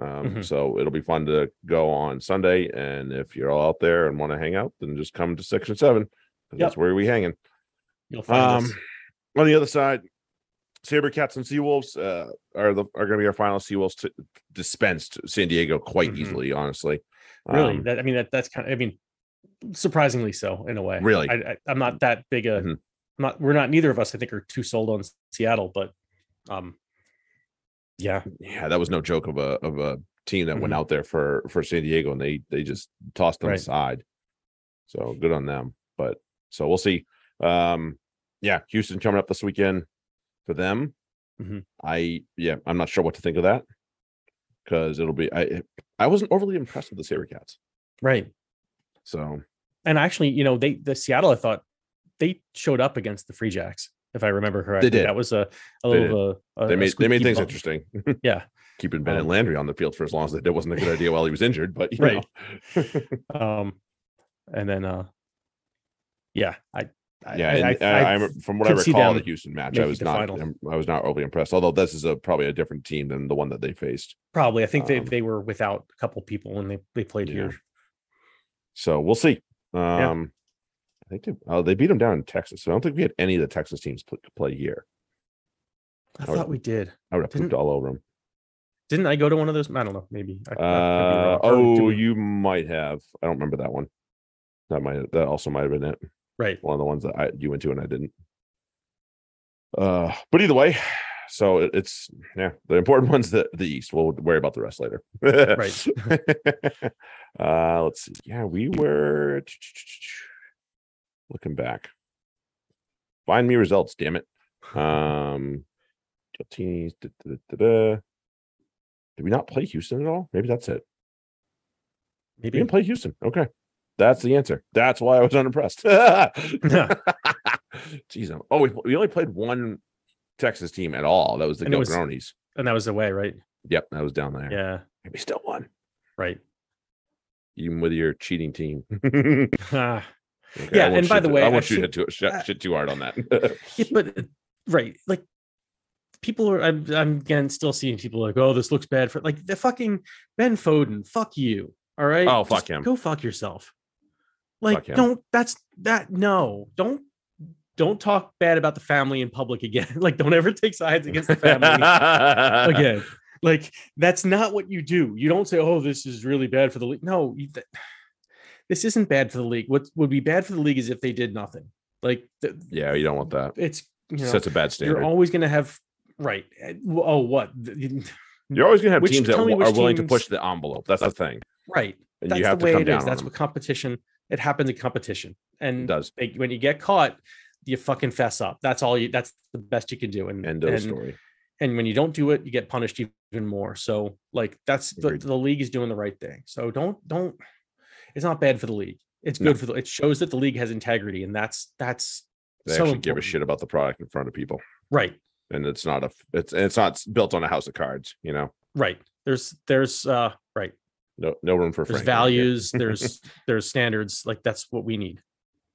Um, Mhm. So it'll be fun to go on Sunday, and if you're all out there and want to hang out, then just come to Section Seven. 'cause That's where we hanging. You'll find Um, us. On the other side, Sabercats and Seawolves uh, are the are going to be our final. Seawolves t- dispensed San Diego quite Mhm. easily, honestly. Really, Um, that I mean that that's kind of I mean surprisingly so in a way. Really? I, I I'm not that big a Mhm. Not we're not neither of us I think are too sold on Seattle, but um yeah, yeah, that was no joke of a of a team that went Mhm. out there for for San Diego, and they they just tossed them Right. aside. So good on them. But so we'll see. Um, yeah, Houston coming up this weekend for them. Mhm. I yeah, I'm not sure what to think of that because it'll be I I wasn't overly impressed with the Sabercats. right. So And actually, you know, they the Seattle I thought they showed up against the Free Jacks, if I remember correctly. They did. That was a, a They little of a, a- they made they made things bum. interesting. [LAUGHS] Yeah. Keeping Ben Um, Landry on the field for as long as they did wasn't a good idea while he was injured, but you Right. know. [LAUGHS] Um and then uh yeah, I, yeah, I, and I, I- I, from what I recall, the Houston match, I was not, I was not overly impressed. Although this is a probably a different team than the one that they faced. probably I think they, um, they were without a couple people when they, they played Yeah. here. So we'll see. Um, I think they, oh, they beat them down in Texas. So I don't think we had any of the Texas teams pl- play here. I I would- thought we did. I would have pooped all over them. Didn't I go to one of those? I don't know. Maybe. I, I could be Uh, wrong. Or did oh, we- you might have. I don't remember that one. That might that also might have been it. Right. One of the ones that I you went to and I didn't. Uh, but either way, so it, it's yeah, the important [LAUGHS] one's the the East. We'll worry about the rest later. Right. [LAUGHS] uh, let's see. Yeah, we were looking back. Find me results, damn it. Um. Did we not play Houston at all? Maybe that's it. Maybe we didn't play Houston. Okay. That's the answer. That's why I was unimpressed. [LAUGHS] Jeez. I'm- Oh, we, we only played one Texas team at all. That was the And was- And that was the way, right? Yep, that was down there. Yeah. And we still won, Right. even with your cheating team. [LAUGHS] Okay, Ah, [LAUGHS] Yeah, and by the way, I won't shoot too, shit, uh, shit too hard on that. yeah, but uh, right, like people are. I'm, I'm again still seeing people like, oh, this looks bad for like the fucking Ben Foden. Fuck you. All right. Oh, fuck Just him. Go fuck yourself. Like, don't. That's that. No, don't. Don't talk bad about the family in public again. [LAUGHS] like, don't ever take sides against the family [LAUGHS] again. Like that's not what you do. You don't say, "Oh, this is really bad for the league." No, you, th- this isn't bad for the league. What would be bad for the league is if they did nothing. Like th- yeah, you don't want that. it's you know, Sets a bad standard. you're always going to have right. Eh, oh, what? You're always gonna have Which- teams that w- are willing to push the envelope. That's the thing, Right. and That's you have the to way come it down is. That's them. what competition. It happens in competition, It and does. they, when you get caught, you fucking fess up. That's all you. That's the best you can do. And End of and, story. and when you don't do it, you get punished even more. So like that's the, the league is doing the right thing. So don't don't. It's not bad for the league. It's No. good for the. It shows that the league has integrity, and that's that's They so actually give a shit about the product in front of people. right. and it's not a it's it's not built on a house of cards you know Right. There's there's uh. No no room for There's Frank around here. values. there's [LAUGHS] there's standards. Like that's what we need.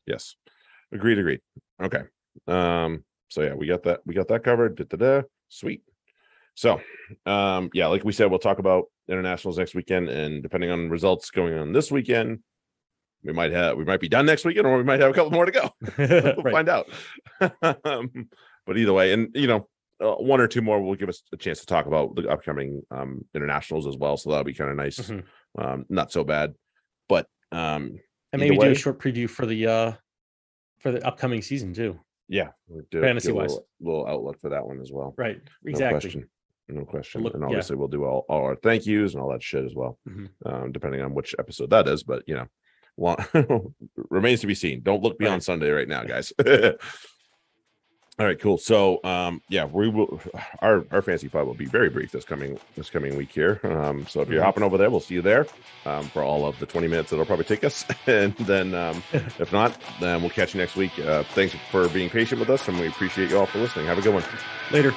yes agreed agreed okay um so yeah we got that we got that covered Da-da-da. sweet so um yeah like we said we'll talk about internationals next weekend and depending on results going on this weekend we might have we might be done next weekend or we might have a couple more to go [LAUGHS] we'll [LAUGHS] right. find out um, but either way and you know uh, one or two more will give us a chance to talk about the upcoming um internationals as well so that'll be kind of nice Mhm. um not so bad but um And maybe do a short preview for the uh for the upcoming season too. yeah we'll do, Fantasy do wise. little, little outlook for that one as well Right. no Exactly. question no question look- and yeah. obviously we'll do all, all our thank yous and all that shit as well Mhm. um depending on which episode that is but you know [LAUGHS] well [LAUGHS] remains to be seen don't look beyond Right. sunday right now guys [LAUGHS] All right, cool. So, um, yeah, we will. Our our fancy pod will be very brief this coming this coming week here. Um, so if you're Mhm. hopping over there, we'll see you there um, for all of the 20 minutes that'll probably take us. [LAUGHS] And then, um, [LAUGHS] if not, then we'll catch you next week. Uh, thanks for being patient with us, and we appreciate you all for listening. Have a good one. Later.